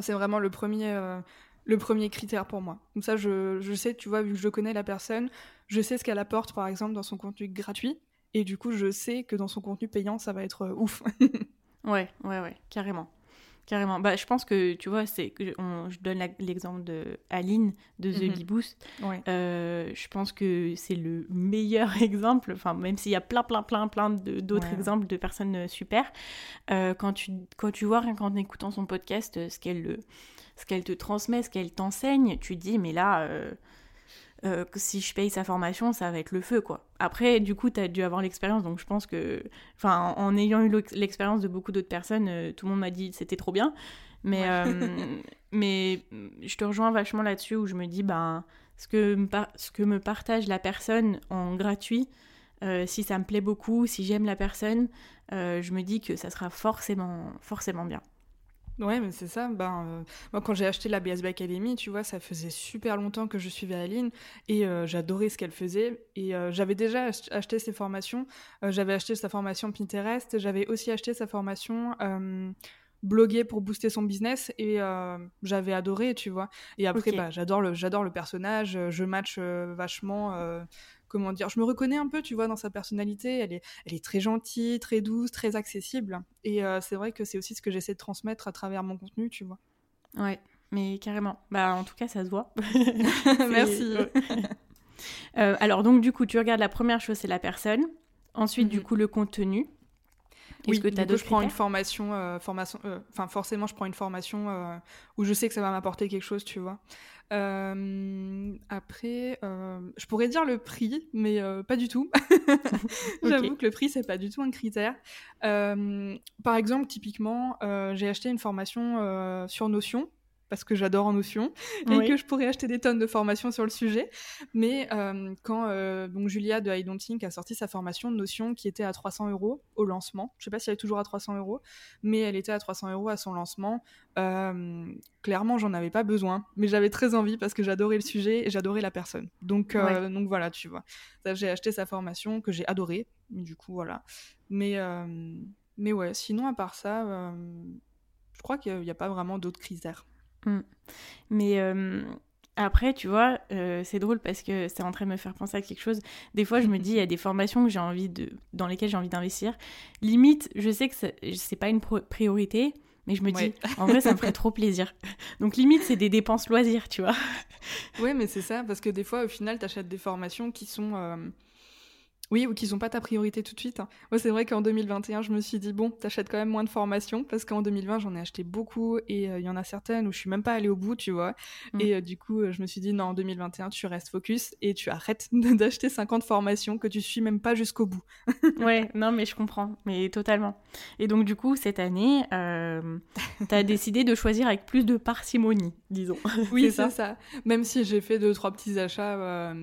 C'est vraiment le premier, euh, le premier critère pour moi. Comme ça, je, je, sais, tu vois, vu que je connais la personne, je sais ce qu'elle apporte, par exemple, dans son contenu gratuit. Et du coup, je sais que dans son contenu payant, ça va être euh, ouf. ouais, ouais, ouais, carrément. Carrément. Bah, je pense que, tu vois, c'est je donne l'exemple de Aline de The mm Boost. Euh, je pense que c'est le meilleur exemple, enfin, même s'il y a plein, plein, plein, plein d'autres exemples de personnes euh, super. Euh, quand, tu, quand tu vois, rien qu'en écoutant son podcast, ce qu'elle ce qu'elle te transmet, ce qu'elle t'enseigne, tu te dis, mais là, euh, si je paye sa formation, ça va être le feu, quoi. Après, du coup, tu as dû avoir l'expérience, donc je pense que, enfin, en, ayant eu l'expérience de beaucoup d'autres personnes, euh, tout le monde m'a dit c'était trop bien. Mais, mais je te rejoins vachement là-dessus où je me dis, ben, ce que, ce que me partage la personne en gratuit, si ça me plaît beaucoup, si j'aime la personne, je me dis que ça sera forcément, forcément bien. Ouais, mais c'est ça. Ben, euh, moi, quand j'ai acheté la BSB Academy, tu vois, ça faisait super longtemps que je suivais Aline et euh, j'adorais ce qu'elle faisait. Et euh, j'avais déjà acheté ses formations. j'avais acheté sa formation Pinterest. J'avais aussi acheté sa formation bloguer pour booster son business et j'avais adoré, tu vois. Et après, bah, j'adore le, j'adore le personnage. Je match vachement comment dire, je me reconnais un peu, tu vois, dans sa personnalité. Elle est, elle est très gentille, très douce, très accessible. Et euh, c'est vrai que c'est aussi ce que j'essaie de transmettre à travers mon contenu, tu vois. Ouais, mais carrément. Bah, en tout cas, ça se voit. Merci. Euh, alors, donc, du coup, tu regardes la première chose, c'est la personne. Ensuite, du mhm. coup, le contenu. Oui, que as je prends une formation, euh, formation, enfin forcément, je prends une formation où je sais que ça va m'apporter quelque chose, tu vois. Euh, après, euh, je pourrais dire le prix, mais euh, pas du tout. J'avoue que le prix, c'est pas du tout un critère. par exemple, typiquement, j'ai acheté une formation sur Notion parce que j'adore en notion et que je pourrais acheter des tonnes de formations sur le sujet. Mais euh, quand euh, donc Julia de I Don't Think a sorti sa formation de notion qui était à 300 euros au lancement, je sais pas si elle est toujours à 300 euros, mais elle était à 300 euros à son lancement. Euh, clairement, j'en avais pas besoin, mais j'avais très envie parce que j'adorais le sujet et j'adorais la personne. Donc, donc voilà, tu vois. J'ai acheté sa formation que j'ai adorée. Du coup, voilà. Mais, mais ouais, sinon, à part ça, je crois qu'il n'y a, pas vraiment d'autres critères. Mm. Mais euh, après, tu vois, euh, c'est drôle parce que c'est en train de me faire penser à quelque chose. Des fois, je me dis, il y a des formations que j'ai envie de, dans lesquelles j'ai envie d'investir. Limite, je sais que c'est pas une priorité, mais je me dis, en vrai, ça me ferait trop plaisir. Donc, limite, c'est des dépenses loisirs, tu vois. Oui, mais c'est ça, parce que des fois, au final, tu achètes des formations qui sont. Euh, oui, ou qu'ils n'ont pas ta priorité tout de suite. Hein. Moi, c'est vrai qu'en 2021, je me suis dit, bon, t'achètes quand même moins de formations, parce qu'en 2020, j'en ai acheté beaucoup, et euh, il y en a certaines où je suis même pas allée au bout, tu vois. Mm. Et euh, du coup, euh, je me suis dit, non, en 2021, tu restes focus, et tu arrêtes d'acheter 50 formations que tu suis même pas jusqu'au bout. ouais, non, mais je comprends, mais totalement. Et donc, du coup, cette année, euh, t'as décidé de choisir avec plus de parcimonie, disons. Oui, c'est ça. Même si j'ai fait deux, trois petits achats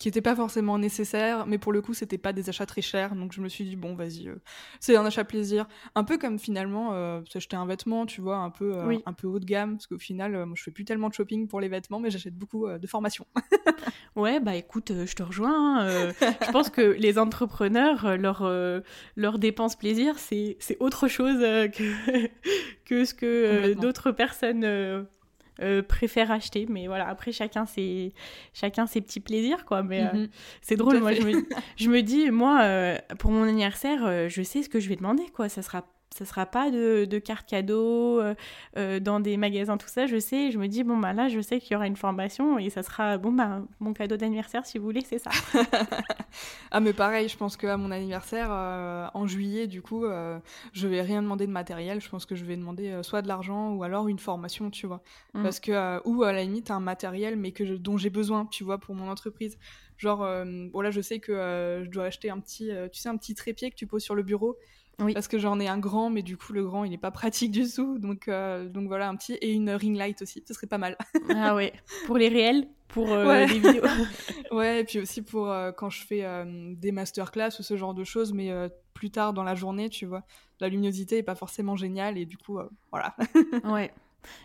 qui n'étaient pas forcément nécessaires, mais pour le coup, c'était pas des achats très chers, donc je me suis dit, bon, vas-y, euh, c'est un achat plaisir. Un peu comme finalement, euh, s'acheter un vêtement, tu vois, un peu, euh, un peu haut de gamme, parce qu'au final, moi, je fais plus tellement de shopping pour les vêtements, mais j'achète beaucoup de formations. ouais, bah écoute, je te rejoins. Hein, je pense que les entrepreneurs, leur, leur dépense plaisir, c'est autre chose que, que ce que d'autres personnes euh, préfère acheter. Mais voilà, après, chacun ses, chacun ses petits plaisirs, quoi. Mais euh, mhm. c'est drôle, moi, je me, je me, dis, moi, euh, pour mon anniversaire, je sais ce que je vais demander, quoi. Ça sera ça sera pas de, de cartes cadeaux euh, euh, dans des magasins, tout ça. Je sais, je me dis, bon, bah là, je sais qu'il y aura une formation et ça sera, bon, bah, mon cadeau d'anniversaire, si vous voulez, c'est ça. ah, mais pareil, je pense qu'à mon anniversaire, euh, en juillet, du coup, je vais rien demander de matériel. Je pense que je vais demander soit de l'argent ou alors une formation, tu vois. Mm. Parce que, ou à la limite, un matériel, mais que dont j'ai besoin, tu vois, pour mon entreprise. Genre, bon, là, je sais que je dois acheter un petit, tu sais, un petit trépied que tu poses sur le bureau parce que j'en ai un grand, mais du coup, le grand, il n'est pas pratique du tout. Donc, euh, donc voilà, un petit. Et une ring light aussi, ce serait pas mal. ah ouais, pour les réels, pour euh, les vidéos. ouais, et puis aussi pour euh, quand je fais des masterclass ou ce genre de choses, mais plus tard dans la journée, tu vois. La luminosité est pas forcément géniale, et du coup, voilà. ouais.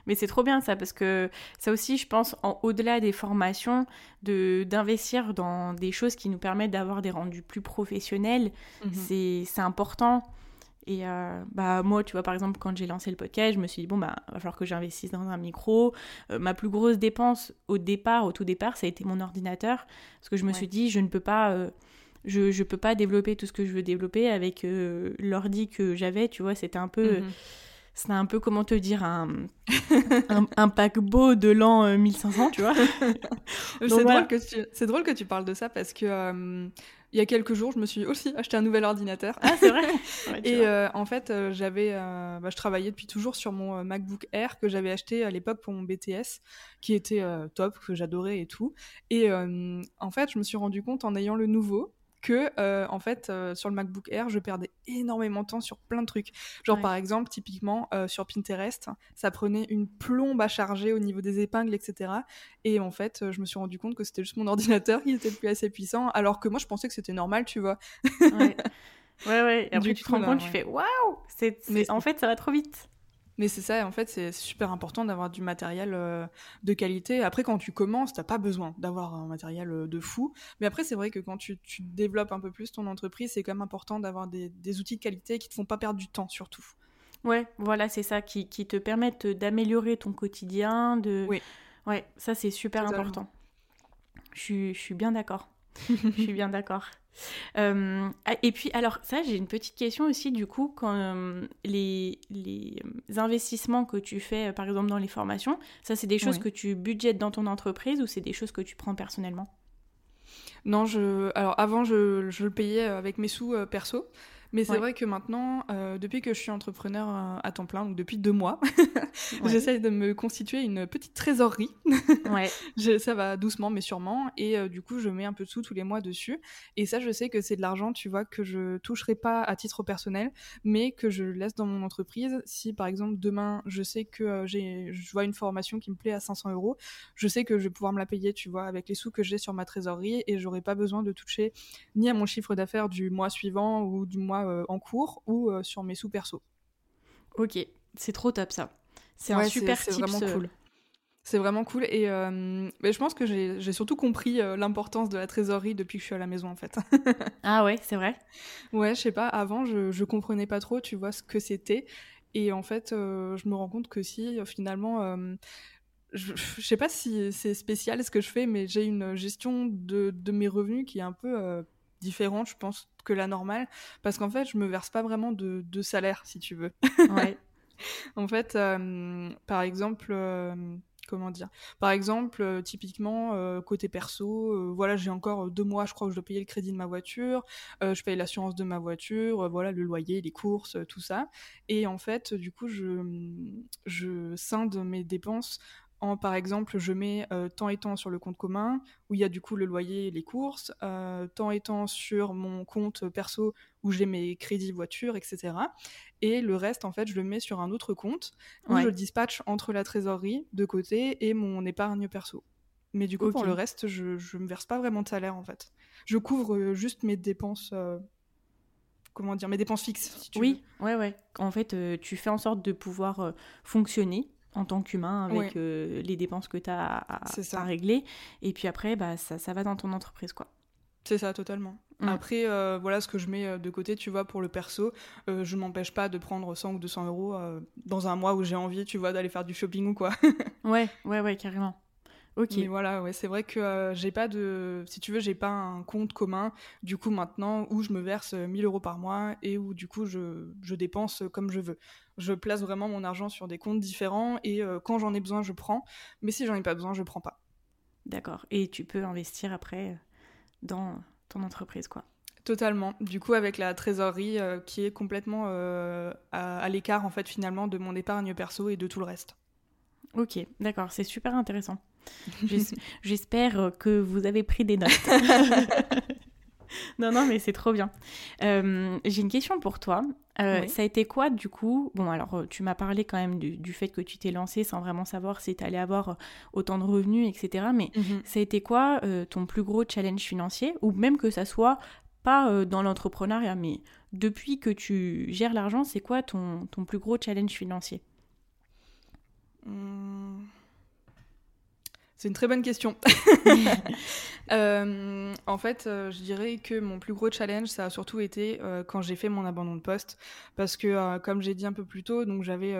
Mais c'est trop bien ça, parce que ça aussi, je pense, au-delà des formations, d'investir dans des choses qui nous permettent d'avoir des rendus plus professionnels, mhm. c'est important. Et euh, bah moi, tu vois, par exemple, quand j'ai lancé le podcast, je me suis dit, bon, bah, va falloir que j'investisse dans un micro. Euh, ma plus grosse dépense au départ, au tout départ, ça a été mon ordinateur. Parce que je me suis dit, je ne peux pas... Euh, je, je peux pas développer tout ce que je veux développer avec l'ordi que j'avais, tu vois, c'était un peu... Mhm. C'était un peu, comment te dire, un, un, paquebot de l'an 1500, tu vois. c'est drôle, que tu, drôle que tu parles de ça parce que il y a quelques jours, je me suis aussi acheté un nouvel ordinateur. Ah, c'est vrai Et euh, en fait, euh, j'avais, euh, bah, je travaillais depuis toujours sur mon MacBook Air que j'avais acheté à l'époque pour mon BTS, qui était top, que j'adorais et tout. Et en fait, je me suis rendu compte en ayant le nouveau que euh, en fait euh, sur le MacBook Air je perdais énormément de temps sur plein de trucs. Genre par exemple typiquement euh, sur Pinterest ça prenait une plombe à charger au niveau des épingles etc et en fait je me suis rendu compte que c'était juste mon ordinateur qui était plus assez puissant alors que moi je pensais que c'était normal tu vois. Ouais. Ouais, et après tu te rends compte tu fais waouh c'est en fait ça va trop vite mais c'est ça, en fait, c'est super important d'avoir du matériel euh, de qualité. Après, quand tu commences, t'as pas besoin d'avoir un matériel euh, de fou. Mais après, c'est vrai que quand tu, développes un peu plus ton entreprise, c'est quand même important d'avoir des, outils de qualité qui te font pas perdre du temps, surtout. Ouais, voilà, c'est ça, qui, te permettent d'améliorer ton quotidien. De... Oui. Ouais, ça, c'est super important. Je, je suis bien d'accord. je suis bien d'accord. Euh, ah, et puis, alors, ça, j'ai une petite question aussi, du coup, quand euh, les, les, investissements que tu fais, euh, par exemple, dans les formations, ça, c'est des choses que tu budgètes dans ton entreprise ou c'est des choses que tu prends personnellement? Non, je... alors avant, je, je le payais avec mes sous perso. Mais c'est vrai que maintenant, euh, depuis que je suis entrepreneur euh, à temps plein, donc depuis deux mois, j'essaie de me constituer une petite trésorerie. ouais. ça va doucement mais sûrement. Et euh, du coup, je mets un peu de sous tous les mois dessus. Et ça, je sais que c'est de l'argent, tu vois, que je toucherai pas à titre personnel, mais que je laisse dans mon entreprise. Si par exemple demain, je sais que j'ai, je vois une formation qui me plaît à 500 euros, je sais que je vais pouvoir me la payer, tu vois, avec les sous que j'ai sur ma trésorerie et j'aurai pas besoin de toucher ni à mon chiffre d'affaires du mois suivant ou du mois euh, en cours ou euh, sur mes sous perso. Ok, c'est trop top ça. C'est un super C'est vraiment cool. C'est vraiment cool et mais je pense que j'ai surtout compris euh, l'importance de la trésorerie depuis que je suis à la maison en fait. ah ouais, c'est vrai. Ouais, je sais pas. Avant, je, je comprenais pas trop, tu vois, ce que c'était. Et en fait, je me rends compte que si finalement, je, je, sais pas si c'est spécial ce que je fais, mais j'ai une gestion de, de, mes revenus qui est un peu différente, je pense, que la normale, parce qu'en fait, je me verse pas vraiment de, salaire, si tu veux. Ouais. en fait, euh, par exemple, euh, comment dire? Par exemple, euh, typiquement, côté perso, voilà, j'ai encore deux mois, je crois, où je dois payer le crédit de ma voiture, je paye l'assurance de ma voiture, voilà, le loyer, les courses, tout ça. Et en fait, du coup, je, je scinde mes dépenses par exemple, je mets euh, temps et temps sur le compte commun, où il y a du coup le loyer et les courses, euh, temps et temps sur mon compte perso, où j'ai mes crédits voiture, etc. Et le reste, en fait, je le mets sur un autre compte, où je le dispatche entre la trésorerie de côté et mon épargne perso. Mais du coup, pour le reste, je ne me verse pas vraiment de salaire, en fait. Je couvre euh, juste mes dépenses comment dire, mes dépenses fixes. Si tu oui, ouais, ouais. En fait, tu fais en sorte de pouvoir fonctionner en tant qu'humain avec euh, les dépenses que tu as à, régler. Et puis après, bah, ça, ça va dans ton entreprise. quoi. C'est ça, totalement. Après, euh, voilà ce que je mets euh, de côté, tu vois, pour le perso. je m'empêche pas de prendre 100 ou 200 euros dans un mois où j'ai envie, tu vois, d'aller faire du shopping ou quoi. ouais, ouais, ouais, carrément. Ok. Mais voilà, ouais, c'est vrai que j'ai pas de. Si tu veux, j'ai pas un compte commun, du coup, maintenant, où je me verse 1000 euros par mois et où, du coup, je, je dépense comme je veux je place vraiment mon argent sur des comptes différents et euh, quand j'en ai besoin, je prends. Mais si j'en ai pas besoin, je prends pas. D'accord. Et tu peux investir après euh, dans ton entreprise, quoi. Totalement. Du coup, avec la trésorerie euh, qui est complètement à, l'écart, en fait, finalement, de mon épargne perso et de tout le reste. Ok, d'accord. C'est super intéressant. J'espère que vous avez pris des notes. non, non, mais c'est trop bien. Euh, j'ai une question pour toi. Euh, ça a été quoi, du coup? Bon, alors, euh, tu m'as parlé quand même du, fait que tu t'es lancé sans vraiment savoir si tu allais avoir autant de revenus, etc. Mais mhm. ça a été quoi ton plus gros challenge financier? Ou même que ça soit pas dans l'entrepreneuriat, mais depuis que tu gères l'argent, c'est quoi ton, ton plus gros challenge financier? Mmh. C'est une très bonne question. Euh, en fait, euh, je dirais que mon plus gros challenge, ça a surtout été euh, quand j'ai fait mon abandon de poste. Parce que, comme j'ai dit un peu plus tôt, donc j'avais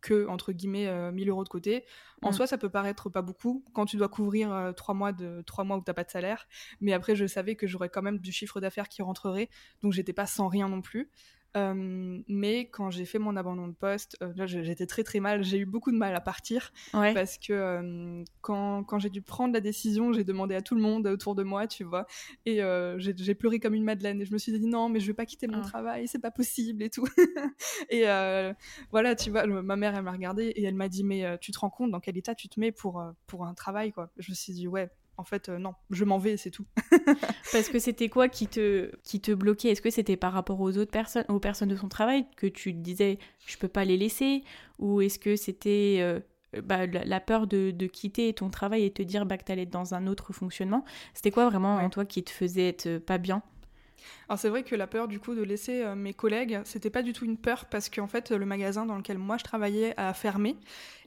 que, entre guillemets, 1000 euros de côté. En mm. soi, ça peut paraître pas beaucoup quand tu dois couvrir trois mois, de, trois mois où tu n'as pas de salaire. Mais après, je savais que j'aurais quand même du chiffre d'affaires qui rentrerait. Donc, j'étais pas sans rien non plus. Mais quand j'ai fait mon abandon de poste, j'étais très très mal. J'ai eu beaucoup de mal à partir parce que quand, quand j'ai dû prendre la décision, j'ai demandé à tout le monde autour de moi, tu vois, et j'ai pleuré comme une madeleine. Et je me suis dit non, mais je vais pas quitter mon ah. travail, c'est pas possible et tout. et voilà, tu vois, ma mère elle m'a regardé et elle m'a dit mais tu te rends compte dans quel état tu te mets pour pour un travail quoi. Je me suis dit ouais en fait, euh, non, je m'en vais, c'est tout. Parce que c'était quoi qui te, qui te bloquait? Est-ce que c'était par rapport aux autres personnes, aux personnes de son travail, que tu te disais, je peux pas les laisser? Ou est-ce que c'était euh, bah, la, peur de, quitter ton travail et te dire bah, que tu allais être dans un autre fonctionnement? C'était quoi vraiment en toi qui te faisait être pas bien? Alors c'est vrai que la peur du coup de laisser euh, mes collègues, c'était pas du tout une peur parce qu'en fait le magasin dans lequel moi je travaillais a fermé.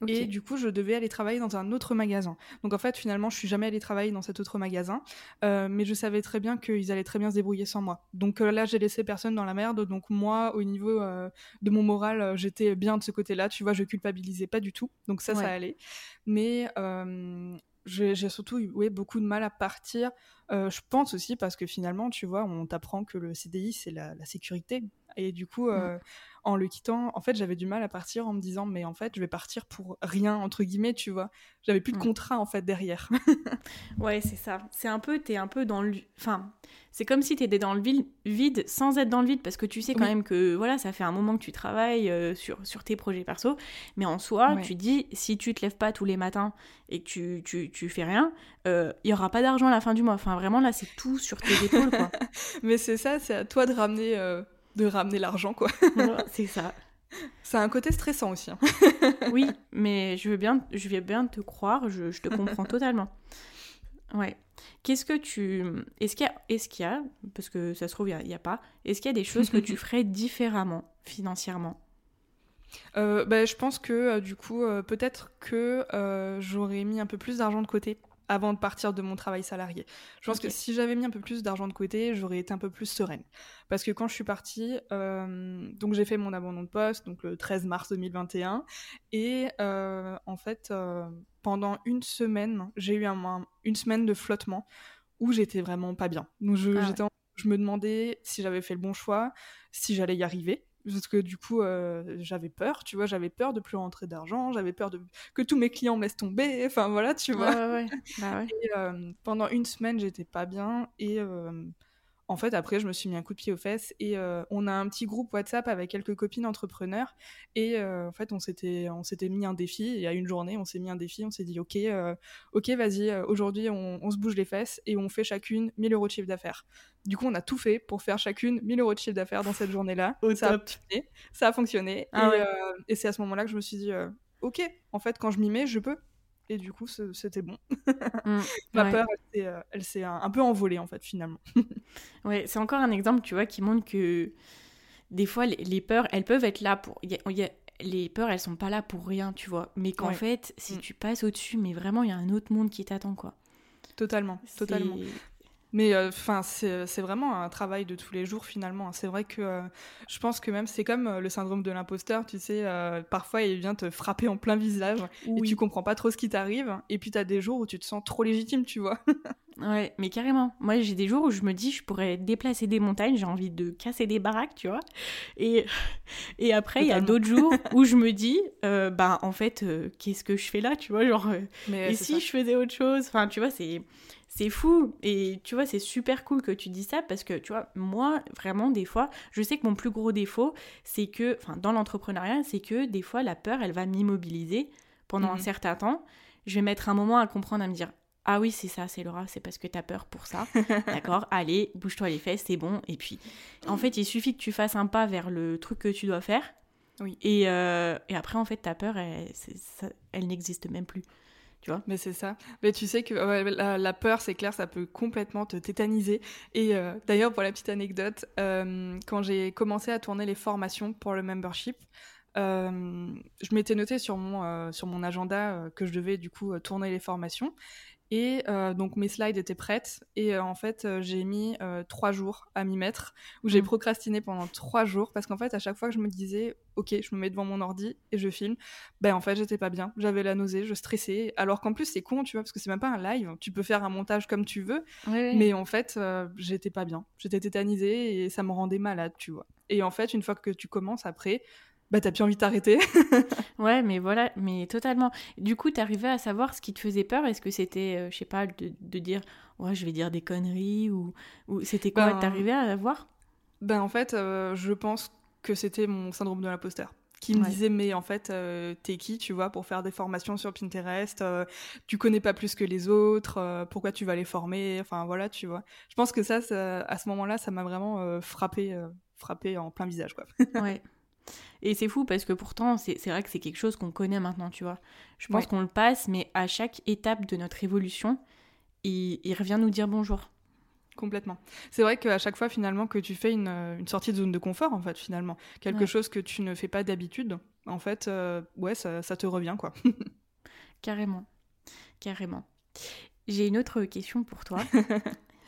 Et du coup je devais aller travailler dans un autre magasin. Donc en fait finalement je suis jamais allée travailler dans cet autre magasin, euh, mais je savais très bien qu'ils allaient très bien se débrouiller sans moi. Donc euh, là j'ai laissé personne dans la merde, donc moi au niveau de mon moral j'étais bien de ce côté-là, tu vois je culpabilisais pas du tout, donc ça ça allait. Mais j'ai surtout eu beaucoup de mal à partir. Euh, je pense aussi parce que finalement, tu vois, on t'apprend que le CDI, c'est la, sécurité. Et du coup, euh, mmh en le quittant, en fait, j'avais du mal à partir en me disant, mais en fait, je vais partir pour rien, entre guillemets, tu vois. J'avais plus de mm. contrat, en fait, derrière. ouais, c'est ça. C'est un peu, t'es un peu dans le... Enfin, c'est comme si t'étais dans le vide sans être dans le vide, parce que tu sais quand même que, voilà, ça fait un moment que tu travailles euh, sur, sur tes projets perso, mais en soi, tu dis, si tu te lèves pas tous les matins et que tu, tu, tu fais rien, euh, il y aura pas d'argent à la fin du mois. Enfin, vraiment, là, c'est tout sur tes épaules, quoi. mais c'est ça, c'est à toi de ramener... Euh, de ramener l'argent, quoi. c'est ça. C'est un côté stressant aussi. Hein. oui, mais je veux bien, je vais bien te croire, je, te comprends totalement. Ouais. Qu'est-ce que tu. Est-ce qu'il y, a... Est qu'il y a, parce que ça se trouve, il n'y a, pas, est-ce qu'il y a des choses que tu ferais différemment financièrement? Euh, bah, Je pense que euh, du coup, euh, peut-être que j'aurais mis un peu plus d'argent de côté avant de partir de mon travail salarié. Je pense que si j'avais mis un peu plus d'argent de côté, j'aurais été un peu plus sereine. Parce que quand je suis partie, euh, donc j'ai fait mon abandon de poste, donc le 13 mars 2021, et euh, en fait, euh, pendant une semaine, j'ai eu un, une semaine de flottement où j'étais vraiment pas bien. Donc je, ah je me demandais si j'avais fait le bon choix, si j'allais y arriver parce que du coup euh, j'avais peur tu vois j'avais peur de plus rentrer d'argent j'avais peur de que tous mes clients me laissent tomber enfin voilà tu vois. bah et, euh, pendant une semaine j'étais pas bien et euh, en fait, après, je me suis mis un coup de pied aux fesses et euh, on a un petit groupe WhatsApp avec quelques copines entrepreneurs. Et euh, en fait, on s'était, on s'était mis un défi. Et à une journée, on s'est mis un défi. On s'est dit, OK, euh, ok, vas-y, aujourd'hui, on, se bouge les fesses et on fait chacune 1000 euros de chiffre d'affaires. Du coup, on a tout fait pour faire chacune 1000 euros de chiffre d'affaires dans cette journée-là. ça, a fonctionné, ça a fonctionné. Ah et, et c'est à ce moment-là que je me suis dit, OK, en fait, quand je m'y mets, je peux. Et du coup, c'était bon. Mm, Ma peur, elle s'est euh, un, peu envolée, en fait, finalement. ouais, c'est encore un exemple, tu vois, qui montre que des fois, les, peurs, elles peuvent être là pour... les peurs, elles sont pas là pour rien, tu vois. Mais qu'en fait, si mm. tu passes au-dessus, mais vraiment, il y a un autre monde qui t'attend, quoi. Totalement, totalement. Mais euh, enfin, c'est vraiment un travail de tous les jours finalement. C'est vrai que euh, je pense que même c'est comme euh, le syndrome de l'imposteur, tu sais, parfois il vient te frapper en plein visage et tu comprends pas trop ce qui t'arrive. Et puis tu as des jours où tu te sens trop légitime, tu vois. ouais, mais carrément. Moi j'ai des jours où je me dis je pourrais déplacer des montagnes, j'ai envie de casser des baraques, tu vois. Et, et après il y a d'autres jours où je me dis, bah en fait, qu'est-ce que je fais là, tu vois, genre, et si je faisais autre chose? Enfin, tu vois, c'est c'est fou. Et tu vois, c'est super cool que tu dis ça parce que, tu vois, moi, vraiment, des fois, je sais que mon plus gros défaut, c'est que, enfin, dans l'entrepreneuriat, c'est que des fois, la peur, elle va m'immobiliser pendant un mhm. certain temps. Je vais mettre un moment à comprendre, à me dire, ah oui, c'est ça, c'est Laura, c'est parce que t'as peur pour ça. D'accord, allez, bouge-toi les fesses, c'est bon. Et puis, en fait, il suffit que tu fasses un pas vers le truc que tu dois faire. Oui. Et, euh, et après, en fait, ta peur, elle n'existe même plus. Mais c'est ça. Mais tu sais que la, peur, c'est clair, ça peut complètement te tétaniser. Et euh, d'ailleurs, pour la petite anecdote, euh, quand j'ai commencé à tourner les formations pour le membership, euh, je m'étais noté sur mon, sur mon agenda que je devais du coup tourner les formations. Et euh, donc mes slides étaient prêtes. Et euh, en fait euh, j'ai mis trois jours à m'y mettre où j'ai mmh. procrastiné pendant trois jours parce qu'en fait à chaque fois que je me disais ok je me mets devant mon ordi et je filme ben en fait j'étais pas bien. J'avais la nausée je stressais. Alors qu'en plus c'est con tu vois parce que c'est même pas un live. Tu peux faire un montage comme tu veux. Mais en fait j'étais pas bien. J'étais tétanisée et ça me rendait malade tu vois. Et en fait, une fois que tu commences après, bah t'as plus envie de t'arrêter. ouais, mais voilà, mais totalement. Du coup, t'arrivais à savoir ce qui te faisait peur. Est-ce que c'était, euh, je sais pas, de, de, dire, ouais, je vais dire des conneries ou, ou c'était quoi ben, T'arrivais à voir? Ben en fait, euh, je pense que c'était mon syndrome de l'imposteur qui me disait mais en fait euh, t'es qui tu vois pour faire des formations sur Pinterest tu connais pas plus que les autres pourquoi tu vas les former? Enfin voilà tu vois. Je pense que ça, ça à ce moment-là ça m'a vraiment frappé frappé en plein visage quoi. Ouais et c'est fou parce que pourtant, c'est vrai que c'est quelque chose qu'on connaît maintenant, tu vois. Je pense qu'on le passe, mais à chaque étape de notre évolution, il, il revient nous dire bonjour. Complètement. C'est vrai qu'à chaque fois, finalement, que tu fais une, une, sortie de zone de confort, en fait, finalement, quelque chose que tu ne fais pas d'habitude, en fait, euh, ouais, ça, ça, te revient, quoi. Carrément. Carrément. J'ai une autre question pour toi.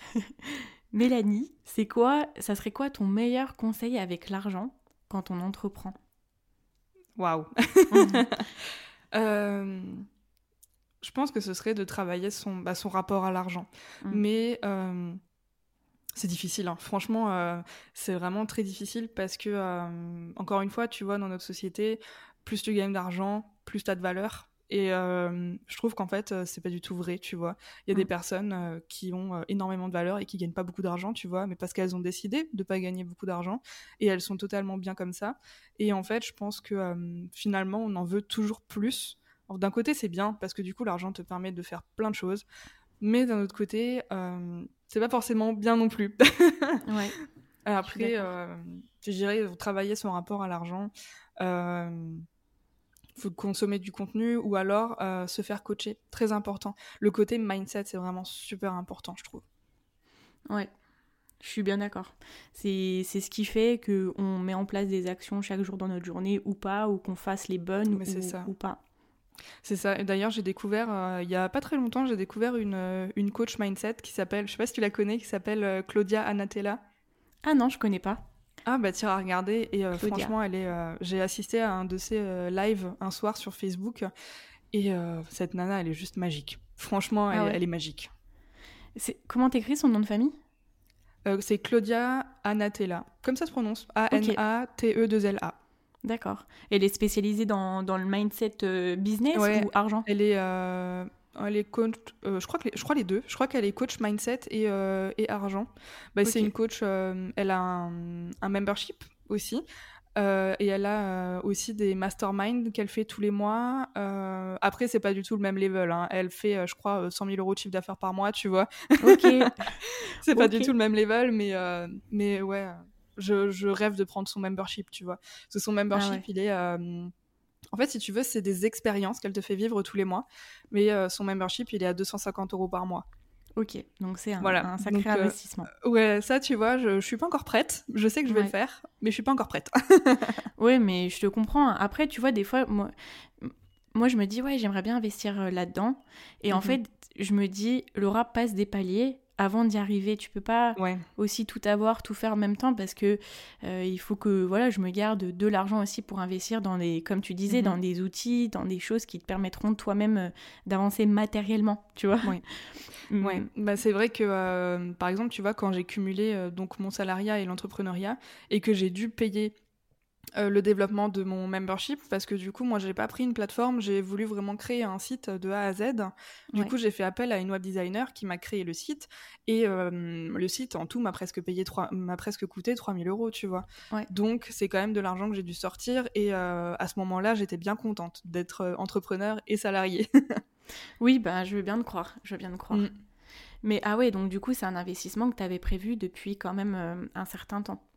Mélanie, c'est quoi, ça serait quoi ton meilleur conseil avec l'argent quand on entreprend Waouh euh, Je pense que ce serait de travailler son, bah, son rapport à l'argent. Mm. Mais euh, c'est difficile, hein. franchement, euh, c'est vraiment très difficile parce que, encore une fois, tu vois, dans notre société, plus tu gagnes d'argent, plus tu as de valeur. Et euh, je trouve qu'en fait, euh, c'est pas du tout vrai, tu vois. Il y a des mm. personnes euh, qui ont énormément de valeur et qui gagnent pas beaucoup d'argent, tu vois, mais parce qu'elles ont décidé de pas gagner beaucoup d'argent et elles sont totalement bien comme ça. Et en fait, je pense que finalement, on en veut toujours plus. D'un côté, c'est bien parce que du coup, l'argent te permet de faire plein de choses, mais d'un autre côté, c'est pas forcément bien non plus. ouais. Après, je dirais travailler son rapport à l'argent consommer du contenu ou alors euh, se faire coacher. Très important. Le côté mindset, c'est vraiment super important, je trouve. Ouais, je suis bien d'accord. C'est ce qui fait qu'on met en place des actions chaque jour dans notre journée ou pas, ou qu'on fasse les bonnes ou, ça. ou pas. C'est ça. Et d'ailleurs, j'ai découvert, euh, il y a pas très longtemps, j'ai découvert une, euh, une coach mindset qui s'appelle, je sais pas si tu la connais, qui s'appelle Claudia Anatella. Ah non, je connais pas. Ah bah tiens à regarder et euh, franchement elle est euh, j'ai assisté à un de ses euh, lives un soir sur Facebook et cette nana elle est juste magique. Franchement ah elle, est magique. C'est comment t'écris son nom de famille? C'est Claudia Anatella. Comme ça se prononce A N A T E 2 L A. D'accord. Elle est spécialisée dans, dans le mindset business ou argent? Elle est elle est coach, euh, je, crois que je crois les deux. Je crois qu'elle est coach mindset et, euh, et argent. Bah, C'est une coach, euh, elle a un, un, membership aussi. et elle a aussi des masterminds qu'elle fait tous les mois. après, c'est pas du tout le même level. Hein. Elle fait, je crois, 100 000 euros de chiffre d'affaires par mois, tu vois. Ok. c'est pas du tout le même level, mais, mais ouais, je, je, rêve de prendre son membership, tu vois. Parce que son membership, ah il est en fait, si tu veux, c'est des expériences qu'elle te fait vivre tous les mois. Mais euh, son membership, il est à 250 euros par mois. Ok, donc c'est un, sacré euh, investissement. ouais, ça, tu vois, je, je suis pas encore prête. Je sais que je vais le faire, mais je suis pas encore prête. oui, mais je te comprends. Après, tu vois, des fois, moi, moi je me dis, ouais, j'aimerais bien investir euh, là-dedans. Et en mhm. fait, je me dis, Laura passe des paliers avant d'y arriver. Tu peux pas aussi tout avoir, tout faire en même temps parce que euh, il faut que voilà, je me garde de l'argent aussi pour investir dans des, comme tu disais, dans mhm. des outils, dans des choses qui te permettront toi-même euh, d'avancer matériellement. Tu vois. Oui. Mm. ouais. Bah, c'est vrai que euh, par exemple, tu vois, quand j'ai cumulé donc mon salariat et l'entrepreneuriat et que j'ai dû payer euh, le développement de mon membership parce que du coup moi j'ai pas pris une plateforme j'ai voulu vraiment créer un site de A à Z. Du coup j'ai fait appel à une web designer qui m'a créé le site et euh, le site en tout m'a presque payé m'a presque coûté 3000 euros tu vois. Donc c'est quand même de l'argent que j'ai dû sortir et euh, à ce moment là j'étais bien contente d'être entrepreneur et salarié oui bah je veux bien te croire je veux bien te croire. Mm. mais ah ouais donc du coup c'est un investissement que tu avais prévu depuis quand même un certain temps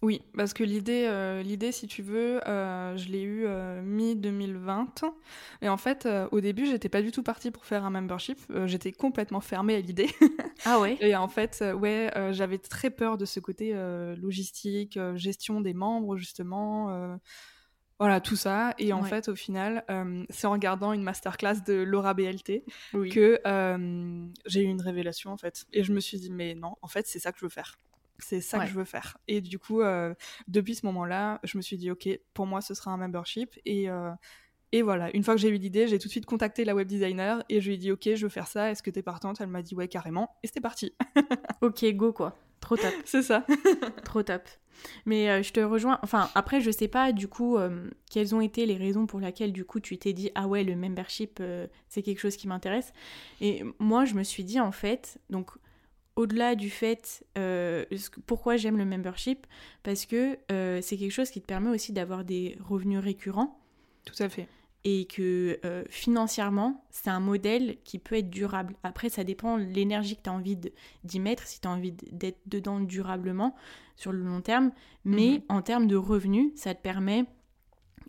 oui, parce que l'idée, euh, l'idée, si tu veux, euh, je l'ai eue euh, mi-2020. Et en fait, au début, j'étais pas du tout partie pour faire un membership. j'étais complètement fermée à l'idée. ah ouais Et en fait, ouais, j'avais très peur de ce côté logistique, gestion des membres, justement. voilà, tout ça. Et en fait, au final, c'est en regardant une masterclass de Laura BLT que j'ai eu une révélation, en fait. Et je me suis dit, mais non, en fait, c'est ça que je veux faire. C'est ça que je veux faire. Et du coup, euh, depuis ce moment-là, je me suis dit, OK, pour moi, ce sera un membership. Et, euh, et voilà, une fois que j'ai eu l'idée, j'ai tout de suite contacté la web designer et je lui ai dit, OK, je veux faire ça. Est-ce que t'es partante? Elle m'a dit, ouais, carrément. Et c'était parti. OK, go, quoi. Trop top. c'est ça. Trop top. Mais euh, je te rejoins. Enfin, après, je sais pas du coup euh, quelles ont été les raisons pour lesquelles du coup tu t'es dit ah ouais le membership euh, c'est quelque chose qui m'intéresse. Et moi je me suis dit en fait donc au-delà du fait pourquoi j'aime le membership parce que c'est quelque chose qui te permet aussi d'avoir des revenus récurrents. Tout à fait et que financièrement, c'est un modèle qui peut être durable. Après, ça dépend de l'énergie que tu as envie d'y mettre, si tu as envie d'être dedans durablement sur le long terme. Mais mhm. en termes de revenus, ça te permet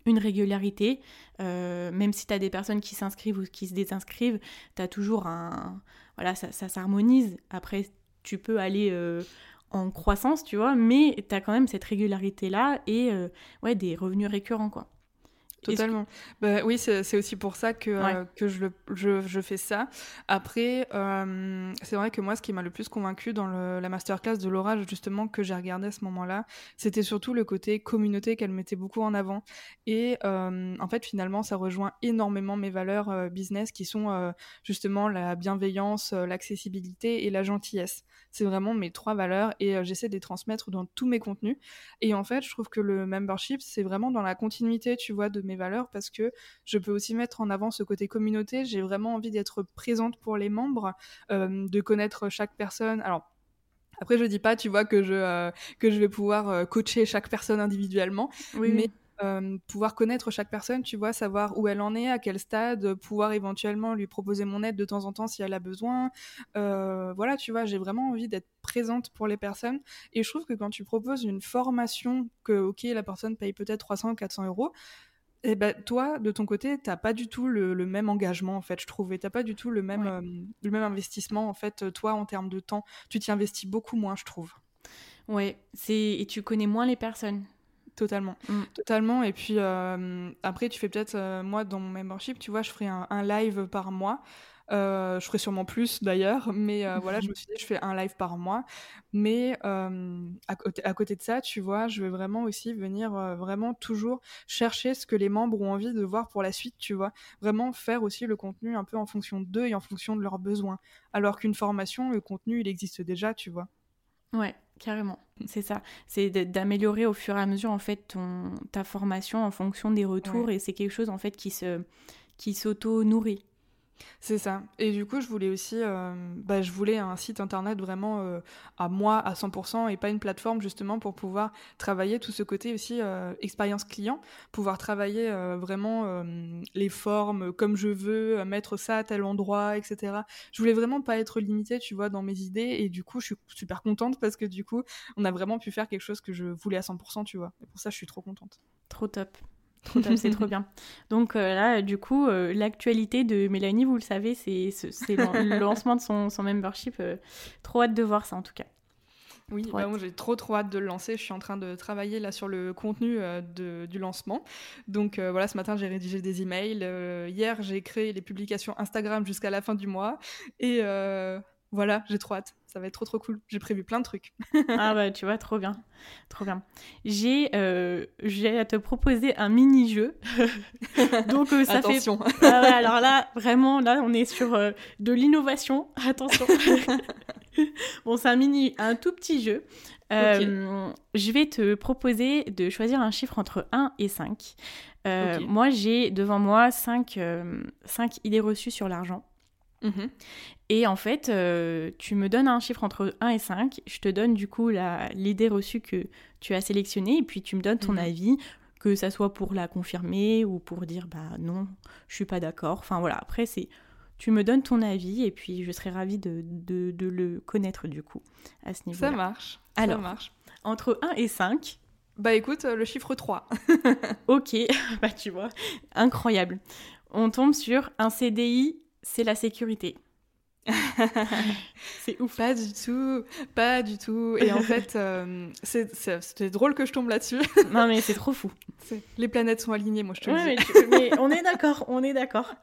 une régularité. Euh, même si tu as des personnes qui s'inscrivent ou qui se désinscrivent, tu as toujours un... Voilà, ça, ça s'harmonise. Après, tu peux aller... Euh, en croissance, tu vois, mais tu as quand même cette régularité-là et euh, ouais, des revenus récurrents, quoi. Totalement. Bah, oui, c'est aussi pour ça que, euh, que je, je, je, fais ça. Après, euh, c'est vrai que moi, ce qui m'a le plus convaincu dans le, la masterclass de Laura, justement, que j'ai regardé à ce moment-là, c'était surtout le côté communauté qu'elle mettait beaucoup en avant. Et euh, en fait, finalement, ça rejoint énormément mes valeurs business qui sont justement la bienveillance, l'accessibilité et la gentillesse. C'est vraiment mes trois valeurs et j'essaie de les transmettre dans tous mes contenus. Et en fait, je trouve que le membership, c'est vraiment dans la continuité, tu vois, de mes valeurs parce que je peux aussi mettre en avant ce côté communauté. J'ai vraiment envie d'être présente pour les membres, euh, de connaître chaque personne. Alors, après, je dis pas, tu vois, que je, euh, que je vais pouvoir euh, coacher chaque personne individuellement, oui, mais pouvoir connaître chaque personne, tu vois, savoir où elle en est, à quel stade, pouvoir éventuellement lui proposer mon aide de temps en temps si elle a besoin. voilà, tu vois, j'ai vraiment envie d'être présente pour les personnes. Et je trouve que quand tu proposes une formation que, ok, la personne paye peut-être 300 ou 400 euros, et eh ben toi, de ton côté, t'as pas du tout le, même engagement en fait, je trouve, et t'as pas du tout le même, euh, le même investissement en fait, toi en termes de temps, tu t'y investis beaucoup moins, je trouve. Ouais, c'est et tu connais moins les personnes. Totalement, mm. totalement. Et puis euh, après, tu fais peut-être, euh, moi dans mon membership, tu vois, je ferai un live par mois. Euh, je ferai sûrement plus d'ailleurs, mais euh, voilà, je me suis dit, je fais un live par mois. Mais euh, à, côté, à, côté, de ça, tu vois, je vais vraiment aussi venir vraiment toujours chercher ce que les membres ont envie de voir pour la suite, tu vois. Vraiment faire aussi le contenu un peu en fonction d'eux et en fonction de leurs besoins. Alors qu'une formation, le contenu, il existe déjà, tu vois. Ouais, carrément. C'est ça. C'est d'améliorer au fur et à mesure, en fait, ton, ta formation en fonction des retours. Et c'est quelque chose, en fait, qui se qui s'auto-nourrit. C'est ça. Et du coup, je voulais aussi, euh, bah, je voulais un site internet vraiment euh, à moi à 100% et pas une plateforme justement pour pouvoir travailler tout ce côté aussi euh, expérience client, pouvoir travailler vraiment les formes comme je veux, mettre ça à tel endroit, etc. Je voulais vraiment pas être limitée, tu vois, dans mes idées et du coup, je suis super contente parce que du coup, on a vraiment pu faire quelque chose que je voulais à 100%, tu vois. Et pour ça, je suis trop contente. Trop top c'est trop bien. Donc euh, là, du coup, euh, l'actualité de Mélanie, vous le savez, c'est le lancement de son, son membership. Euh, trop hâte de voir ça en tout cas. Oui, bah, j'ai trop trop hâte de le lancer. Je suis en train de travailler là sur le contenu de, du lancement. Donc voilà, ce matin j'ai rédigé des emails. hier j'ai créé les publications Instagram jusqu'à la fin du mois. Et voilà, j'ai trop hâte. Ça va être trop trop cool. J'ai prévu plein de trucs. ah bah tu vois, trop bien. Trop bien. J'ai euh, à te proposer un mini-jeu. Donc euh, ça Attention. fait... Ah alors là, vraiment, là on est sur euh, de l'innovation. Attention. bon, c'est un mini, un tout petit jeu. Je vais te proposer de choisir un chiffre entre 1 et 5. Moi, j'ai devant moi 5, 5 idées reçues sur l'argent. Mhm. Et en fait, euh, tu me donnes un chiffre entre 1 et 5, je te donne du coup l'idée reçue que tu as sélectionnée, et puis tu me donnes ton mhm. avis, que ça soit pour la confirmer ou pour dire bah non, je suis pas d'accord. Enfin voilà, après c'est tu me donnes ton avis et puis je serais ravie de, de, le connaître du coup à ce niveau-là. Ça marche. Alors, ça marche. entre 1 et 5. Bah écoute, euh, le chiffre 3. ok, bah tu vois, incroyable. On tombe sur un CDI c'est la sécurité. c'est ouf. Pas du tout, pas du tout. Et en fait, euh, c'était drôle que je tombe là-dessus. non, mais c'est trop fou. Les planètes sont alignées, moi je te le dis. Mais, on est d'accord, on est d'accord.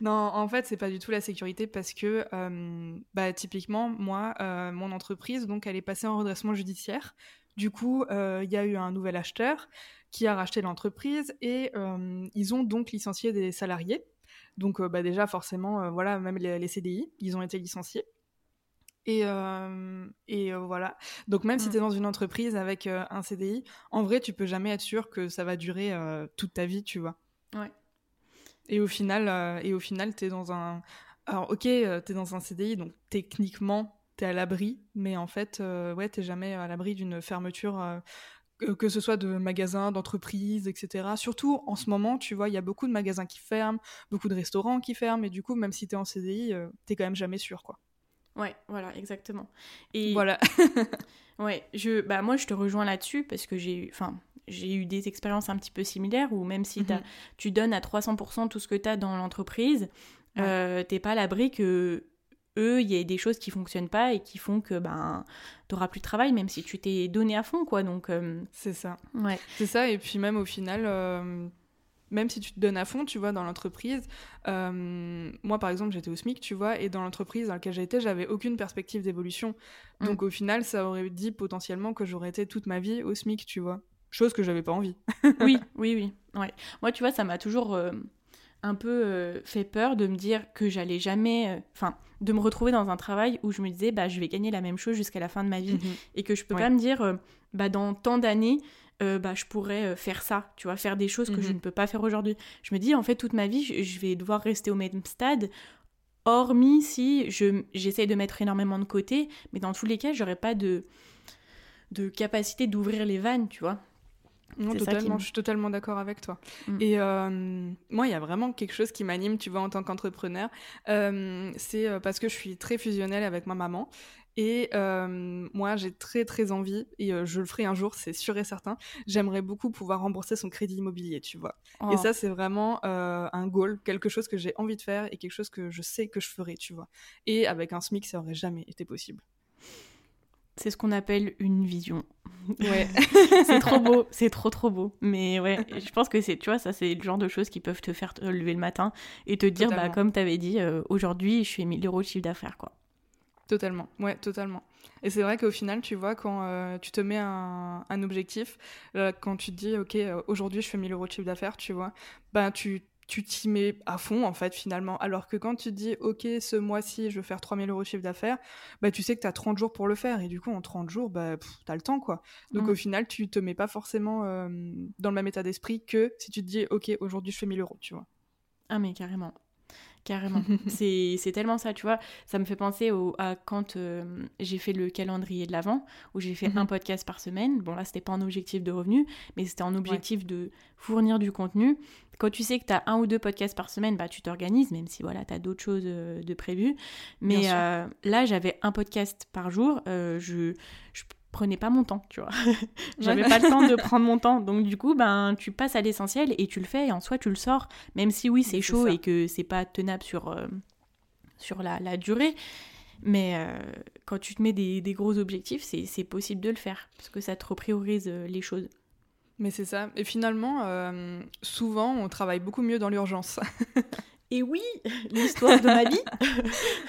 Non, en fait, c'est pas du tout la sécurité parce que, euh, bah, typiquement, moi, euh, mon entreprise, donc, elle est passée en redressement judiciaire. Du coup, il y a eu un nouvel acheteur qui a racheté l'entreprise et ils ont donc licencié des salariés. Donc euh, bah, déjà forcément, euh, voilà, même les, CDI, ils ont été licenciés. Et, euh, et voilà. Donc même si Mm. tu es dans une entreprise avec un CDI, en vrai, tu peux jamais être sûr que ça va durer toute ta vie, tu vois. Ouais. Et au final, et au final, t'es dans un. Alors ok, euh, t'es dans un CDI, donc techniquement, t'es à l'abri, mais en fait, euh, ouais, t'es jamais à l'abri d'une fermeture. euh, que- ce soit de magasins, d'entreprises, etc. Surtout en ce moment, tu vois, il y a beaucoup de magasins qui ferment, beaucoup de restaurants qui ferment, et du coup, même si t'es en CDI, euh, t'es quand même jamais sûr, quoi. Ouais, voilà, exactement. Et Voilà. Ouais, je, bah moi je te rejoins là-dessus parce que j'ai eu, enfin, j'ai eu des expériences un petit peu similaires où même si Mhm. tu donnes à 300% tout ce que tu as dans l'entreprise, Ouais. euh, t'es pas à l'abri que eux, il y ait des choses qui fonctionnent pas et qui font que ben t'auras plus de travail même si tu t'es donné à fond quoi. Donc euh, C'est ça. ouais, C'est ça, et puis même au final, euh, même si tu te donnes à fond, tu vois, dans l'entreprise, euh, moi par exemple j'étais au SMIC, tu vois, et dans l'entreprise dans laquelle j'étais, j'avais aucune perspective d'évolution. Mm. Donc au final, ça aurait dit potentiellement que j'aurais été toute ma vie au SMIC, tu vois. Chose que j'avais pas envie. oui, oui, oui. Ouais. Moi, tu vois, ça m'a toujours un peu euh, fait peur de me dire que j'allais jamais, euh, enfin, de me retrouver dans un travail où je me disais, bah, je vais gagner la même chose jusqu'à la fin de ma vie. et que je peux Ouais. pas me dire euh, bah dans tant d'années bah je pourrais faire ça tu vois faire des choses que je Mhm. ne peux pas faire aujourd'hui je me dis en fait toute ma vie je, je vais devoir rester au même stade hormis si je j'essaie de mettre énormément de côté mais dans tous les cas j'aurais pas de de capacité d'ouvrir les vannes tu vois Non, totalement, me- je suis totalement d'accord avec toi. Mm. Et euh, moi, il y a vraiment quelque chose qui m'anime, tu vois, en tant qu'entrepreneur. Euh, c'est euh, parce que je suis très fusionnelle avec ma maman. Et euh, moi, j'ai très très envie, et euh, je le ferai un jour, c'est sûr et certain. J'aimerais beaucoup pouvoir rembourser son crédit immobilier, tu vois. Oh. Et ça, c'est vraiment euh, un goal, quelque chose que j'ai envie de faire et quelque chose que je sais que je ferai, tu vois. Et avec un SMIC, ça aurait jamais été possible. C'est ce qu'on appelle une vision Ouais. c'est trop beau c'est trop trop beau mais ouais je pense que c'est tu vois ça c'est le genre de choses qui peuvent te faire te lever le matin et te dire bah Totalement. comme t'avais dit euh, aujourd'hui je fais 1000 euros de chiffre d'affaires quoi Totalement, ouais, totalement. Et c'est vrai qu'au final, tu vois, quand euh, tu te mets un, un objectif, euh, quand tu te dis, ok, aujourd'hui je fais 1000 euros de chiffre d'affaires, tu vois, ben tu tu t'y mets à fond, en fait, finalement. Alors que quand tu te dis, ok, ce mois-ci, je veux faire 3000 euros de chiffre d'affaires, bah, tu sais que tu as 30 jours pour le faire. Et du coup, en 30 jours, bah, tu as le temps, quoi. Donc Mm. au final, tu te mets pas forcément euh, dans le même état d'esprit que si tu te dis, ok, aujourd'hui je fais 1000 euros, tu vois. Ah mais carrément. Carrément. c'est tellement ça, tu vois. Ça me fait penser au, à quand euh, j'ai fait le calendrier de l'Avent, où j'ai fait Mhm. un podcast par semaine. Bon là, c'était pas un objectif de revenu, mais c'était un objectif de fournir du contenu. Quand tu sais que tu as un ou deux podcasts par semaine, bah tu t'organises, même si voilà, tu as d'autres choses euh, de prévues. Mais euh, là, j'avais un podcast par jour. euh, je, je prenais pas mon temps, tu vois. J'avais Ouais. pas le temps de prendre mon temps. Donc du coup, ben tu passes à l'essentiel et tu le fais et en soi tu le sors, même si oui c'est chaud ça. et que c'est pas tenable sur euh, sur la, la durée. Mais euh, quand tu te mets des, des gros objectifs, c'est possible de le faire parce que ça te repriorise euh, les choses. Mais c'est ça. Et finalement, euh, souvent, on travaille beaucoup mieux dans l'urgence. Et oui, l'histoire de ma vie,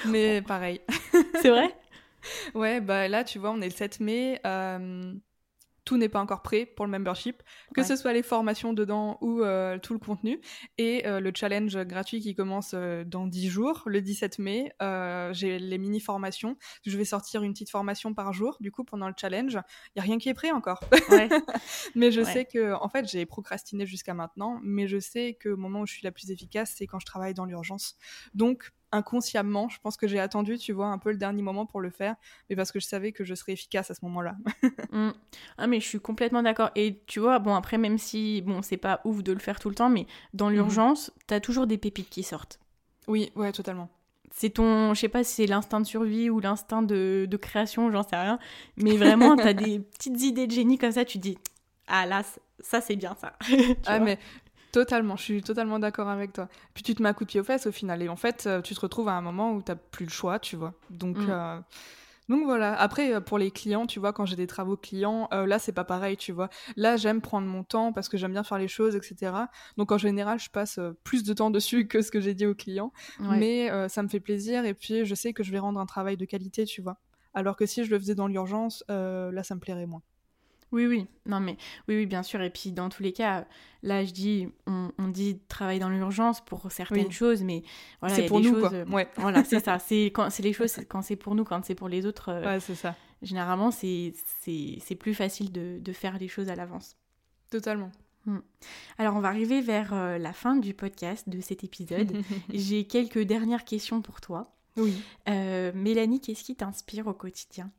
Mais pareil. c'est vrai? Ouais, bah là, tu vois, on est le 7 mai. euh, tout n'est pas encore prêt pour le membership, que Ouais. ce soit les formations dedans ou euh, tout le contenu. Et euh, le challenge gratuit qui commence euh, dans 10 jours, le 17 mai, j'ai les mini-formations. Je vais sortir une petite formation par jour, du coup, pendant le challenge. Il n'y a rien qui est prêt encore. Ouais. mais je Ouais. sais que, en fait, j'ai procrastiné jusqu'à maintenant, mais je sais que au moment où je suis la plus efficace, c'est quand je travaille dans l'urgence. Donc, inconsciemment, je pense que j'ai attendu, tu vois, un peu le dernier moment pour le faire, mais parce que je savais que je serais efficace à ce moment-là. Mm. Ah mais je suis complètement d'accord. Et tu vois, bon après même si bon c'est pas ouf de le faire tout le temps, mais dans l'urgence, t'as toujours des pépites qui sortent. oui, ouais, totalement. c'est ton, je sais pas si c'est l'instinct de survie ou l'instinct de, de création, j'en sais rien. Mais vraiment, t'as des petites idées de génie comme ça, tu dis, ah là, ça c'est bien ça. Ah, mais totalement, je suis totalement d'accord avec toi. Puis tu te mets un coup de pied aux fesses au final, et en fait, euh, tu te retrouves à un moment où t'as plus le choix, tu vois. Donc, Mm. euh, donc voilà. Après, euh, pour les clients, tu vois, quand j'ai des travaux clients, euh, là, c'est pas pareil, tu vois. Là, j'aime prendre mon temps parce que j'aime bien faire les choses, etc. Donc en général, je passe plus de temps dessus que ce que j'ai dit aux clients. Ouais. Mais euh, ça me fait plaisir, et puis je sais que je vais rendre un travail de qualité, tu vois. Alors que si je le faisais dans l'urgence, là, ça me plairait moins. Oui, oui, non mais oui, oui, bien sûr. Et puis dans tous les cas, là je dis, on, on dit travailler dans l'urgence pour certaines choses, mais voilà, c'est pour nous quoi. Ouais. Voilà, c'est ça. C'est quand c'est les choses quand c'est pour nous, quand c'est pour les autres. ouais, c'est ça. Généralement, c'est c'est plus facile de, de faire les choses à l'avance. Totalement. Hmm. Alors on va arriver vers la fin du podcast de cet épisode. J'ai quelques dernières questions pour toi. Oui. Euh, Mélanie, qu'est-ce qui t'inspire au quotidien?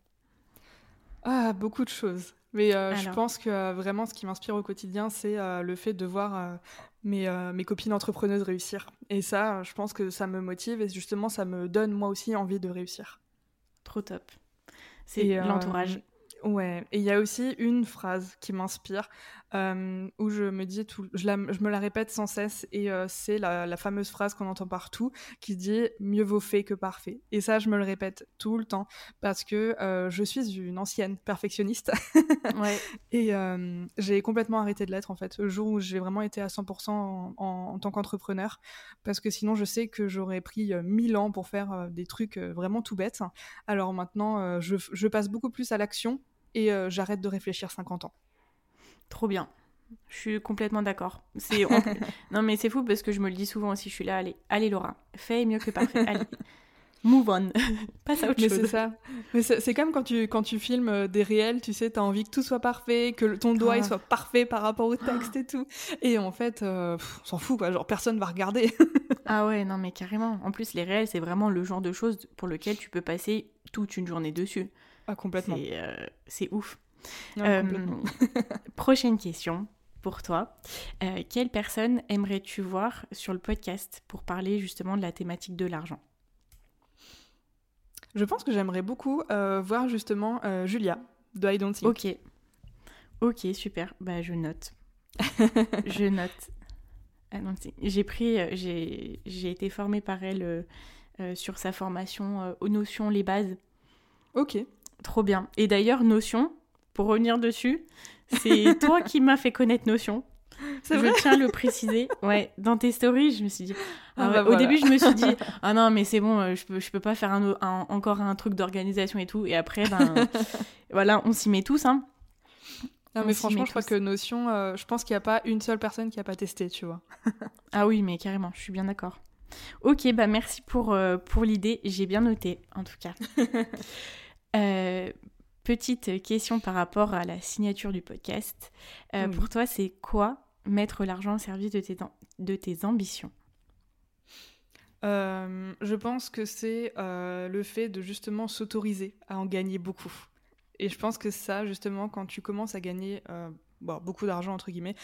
Ah, beaucoup de choses. Mais euh, je pense que euh, vraiment ce qui m'inspire au quotidien, c'est le fait de voir mes, mes, copines entrepreneuses réussir. Et ça, je pense que ça me motive et justement, ça me donne moi aussi envie de réussir. Trop top. C'est l'entourage. Ouais, et il y a aussi une phrase qui m'inspire, euh, où je me dis, tout, je, me la répète sans cesse, et euh, c'est la, fameuse phrase qu'on entend partout, qui dit « mieux vaut fait que parfait ». Et ça, je me le répète tout le temps, parce que euh, je suis une ancienne perfectionniste, ouais. et j'ai complètement arrêté de l'être, en fait, le jour où j'ai vraiment été à 100% en, en, tant qu'entrepreneur, parce que sinon, je sais que j'aurais pris mille ans pour faire des trucs vraiment tout bêtes. Alors maintenant, je, je passe beaucoup plus à l'action, et j'arrête de réfléchir 50 ans. Trop bien. Je suis complètement d'accord. C'est non mais c'est fou parce que je me le dis souvent aussi. Je suis là, allez, allez Laura, fais mieux que parfait. Allez, move on, passe à autre mais chose. c'est ça. Mais c'est comme quand tu quand tu filmes euh, des réels, tu sais, t'as envie que tout soit parfait, que ton doigt il soit parfait par rapport au texte et tout. Et en fait, euh, on s'en fout quoi. Genre personne va regarder. ah ouais, non mais carrément. En plus, les réels, c'est vraiment le genre de choses pour lequel tu peux passer toute une journée dessus. Ah complètement. C'est euh, ouf. Euh, prochaine question pour toi. Euh, quelle personne aimerais-tu voir sur le podcast pour parler justement de la thématique de l'argent? Je pense que j'aimerais beaucoup euh, voir justement Julia de I Don't Think. Ok. Ok, super. Bah, je note. je note. J'ai pris, j'ai été formée par elle sur sa formation aux notions, les bases. Ok. Trop bien. Et d'ailleurs, notion, pour revenir dessus, c'est toi qui m'as fait connaître Notion. Je tiens à le préciser. Ouais, dans tes stories, je me suis dit. Ah ah bah au début, je me suis dit, ah non, mais c'est bon, euh, je peux, je peux pas faire un, encore un truc d'organisation et tout. Et après, ben, voilà, on s'y met tous. Hein. Non, mais franchement, je crois que Notion, euh, je pense qu'il n'y a pas une seule personne qui a pas testé, tu vois. ah oui, mais carrément, je suis bien d'accord. Ok, bah merci pour, euh, pour l'idée. J'ai bien noté, en tout cas. euh, Petite question par rapport à la signature du podcast. Euh, pour toi, c'est quoi mettre l'argent au service de tes, de tes ambitions? Euh, Je pense que c'est euh, le fait de justement s'autoriser à en gagner beaucoup. Et je pense que ça, justement, quand tu commences à gagner beaucoup d'argent, entre guillemets,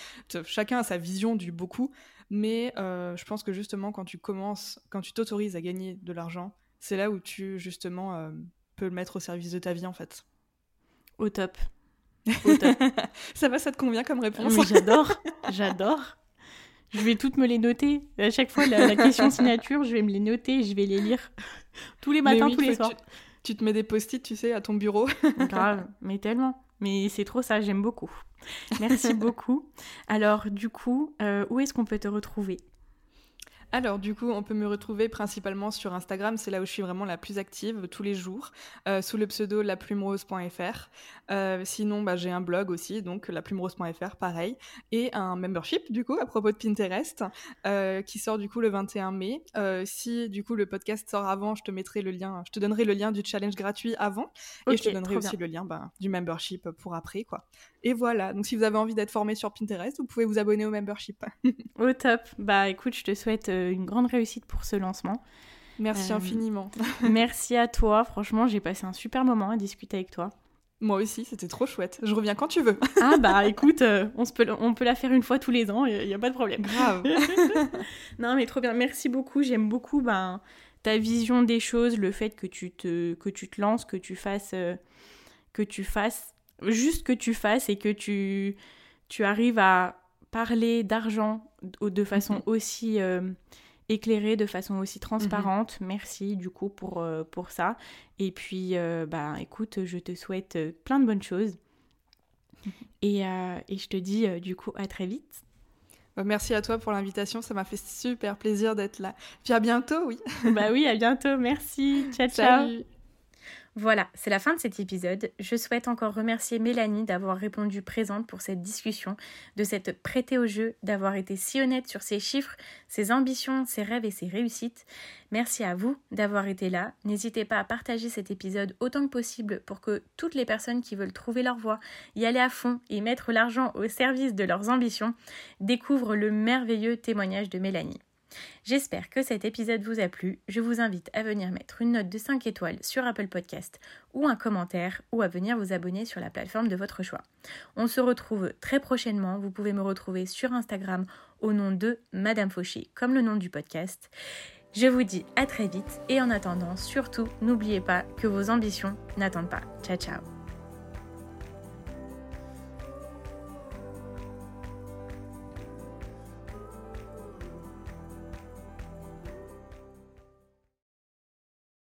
chacun a sa vision du beaucoup, mais je pense que justement, quand tu commences, quand tu t'autorises à gagner de l'argent, c'est là où tu, justement, peux le mettre au service de ta vie, en fait. Au top. ça va, ça te convient comme réponse J'adore, j'adore. Je vais toutes me les noter. À chaque fois, la, question signature, je vais me les noter, je vais les lire tous les matins, tous les soirs. Tu, te mets des post-it, tu sais, à ton bureau. Grave, mais tellement. Mais c'est trop ça, j'aime beaucoup. Merci beaucoup. Alors, du coup, euh, où est-ce qu'on peut te retrouver? Alors du coup, on peut me retrouver principalement sur Instagram, c'est là où je suis vraiment la plus active tous les jours, euh, sous le pseudo laplumerose.fr. Euh, sinon, bah, j'ai un blog aussi, donc laplumerose.fr, pareil, et un membership du coup à propos de Pinterest euh, qui sort du coup le 21 mai. si du coup le podcast sort avant, je te mettrai le lien, je te donnerai le lien du challenge gratuit avant, et je te donnerai aussi le lien bah, du membership pour après quoi. Et voilà, donc si vous avez envie d'être formé sur Pinterest, vous pouvez vous abonner au membership. au top. Bah écoute, je te souhaite une grande réussite pour ce lancement. Merci euh, infiniment. merci à toi. Franchement, j'ai passé un super moment à discuter avec toi. Moi aussi, c'était trop chouette. Je reviens quand tu veux. ah bah écoute, euh, on, se peut, on peut la faire une fois tous les ans, il n'y a, pas de problème. Grave. non mais trop bien, merci beaucoup. J'aime beaucoup ben, ta vision des choses, le fait que tu te, que tu te lances, que tu fasses... que tu fasses juste que tu fasses et que tu, tu arrives à parler d'argent de façon mhm. aussi euh, éclairée, de façon aussi transparente. Mhm. Merci du coup pour, euh, pour ça. Et puis, euh, bah, écoute, je te souhaite plein de bonnes choses. Et, et je te dis du coup à très vite. Bah, merci à toi pour l'invitation, ça m'a fait super plaisir d'être là. Puis à bientôt, oui. bah oui, à bientôt, merci. Ciao, ciao. Voilà, c'est la fin de cet épisode. Je souhaite encore remercier Mélanie d'avoir répondu présente pour cette discussion, de s'être prêtée au jeu, d'avoir été si honnête sur ses chiffres, ses ambitions, ses rêves et ses réussites. Merci à vous d'avoir été là. N'hésitez pas à partager cet épisode autant que possible pour que toutes les personnes qui veulent trouver leur voie, y aller à fond et mettre l'argent au service de leurs ambitions découvrent le merveilleux témoignage de Mélanie. J'espère que cet épisode vous a plu. Je vous invite à venir mettre une note de 5 étoiles sur Apple Podcast ou un commentaire ou à venir vous abonner sur la plateforme de votre choix. On se retrouve très prochainement. Vous pouvez me retrouver sur Instagram au nom de Madame Fauché, comme le nom du podcast. Je vous dis à très vite et en attendant, surtout, n'oubliez pas que vos ambitions n'attendent pas. Ciao ciao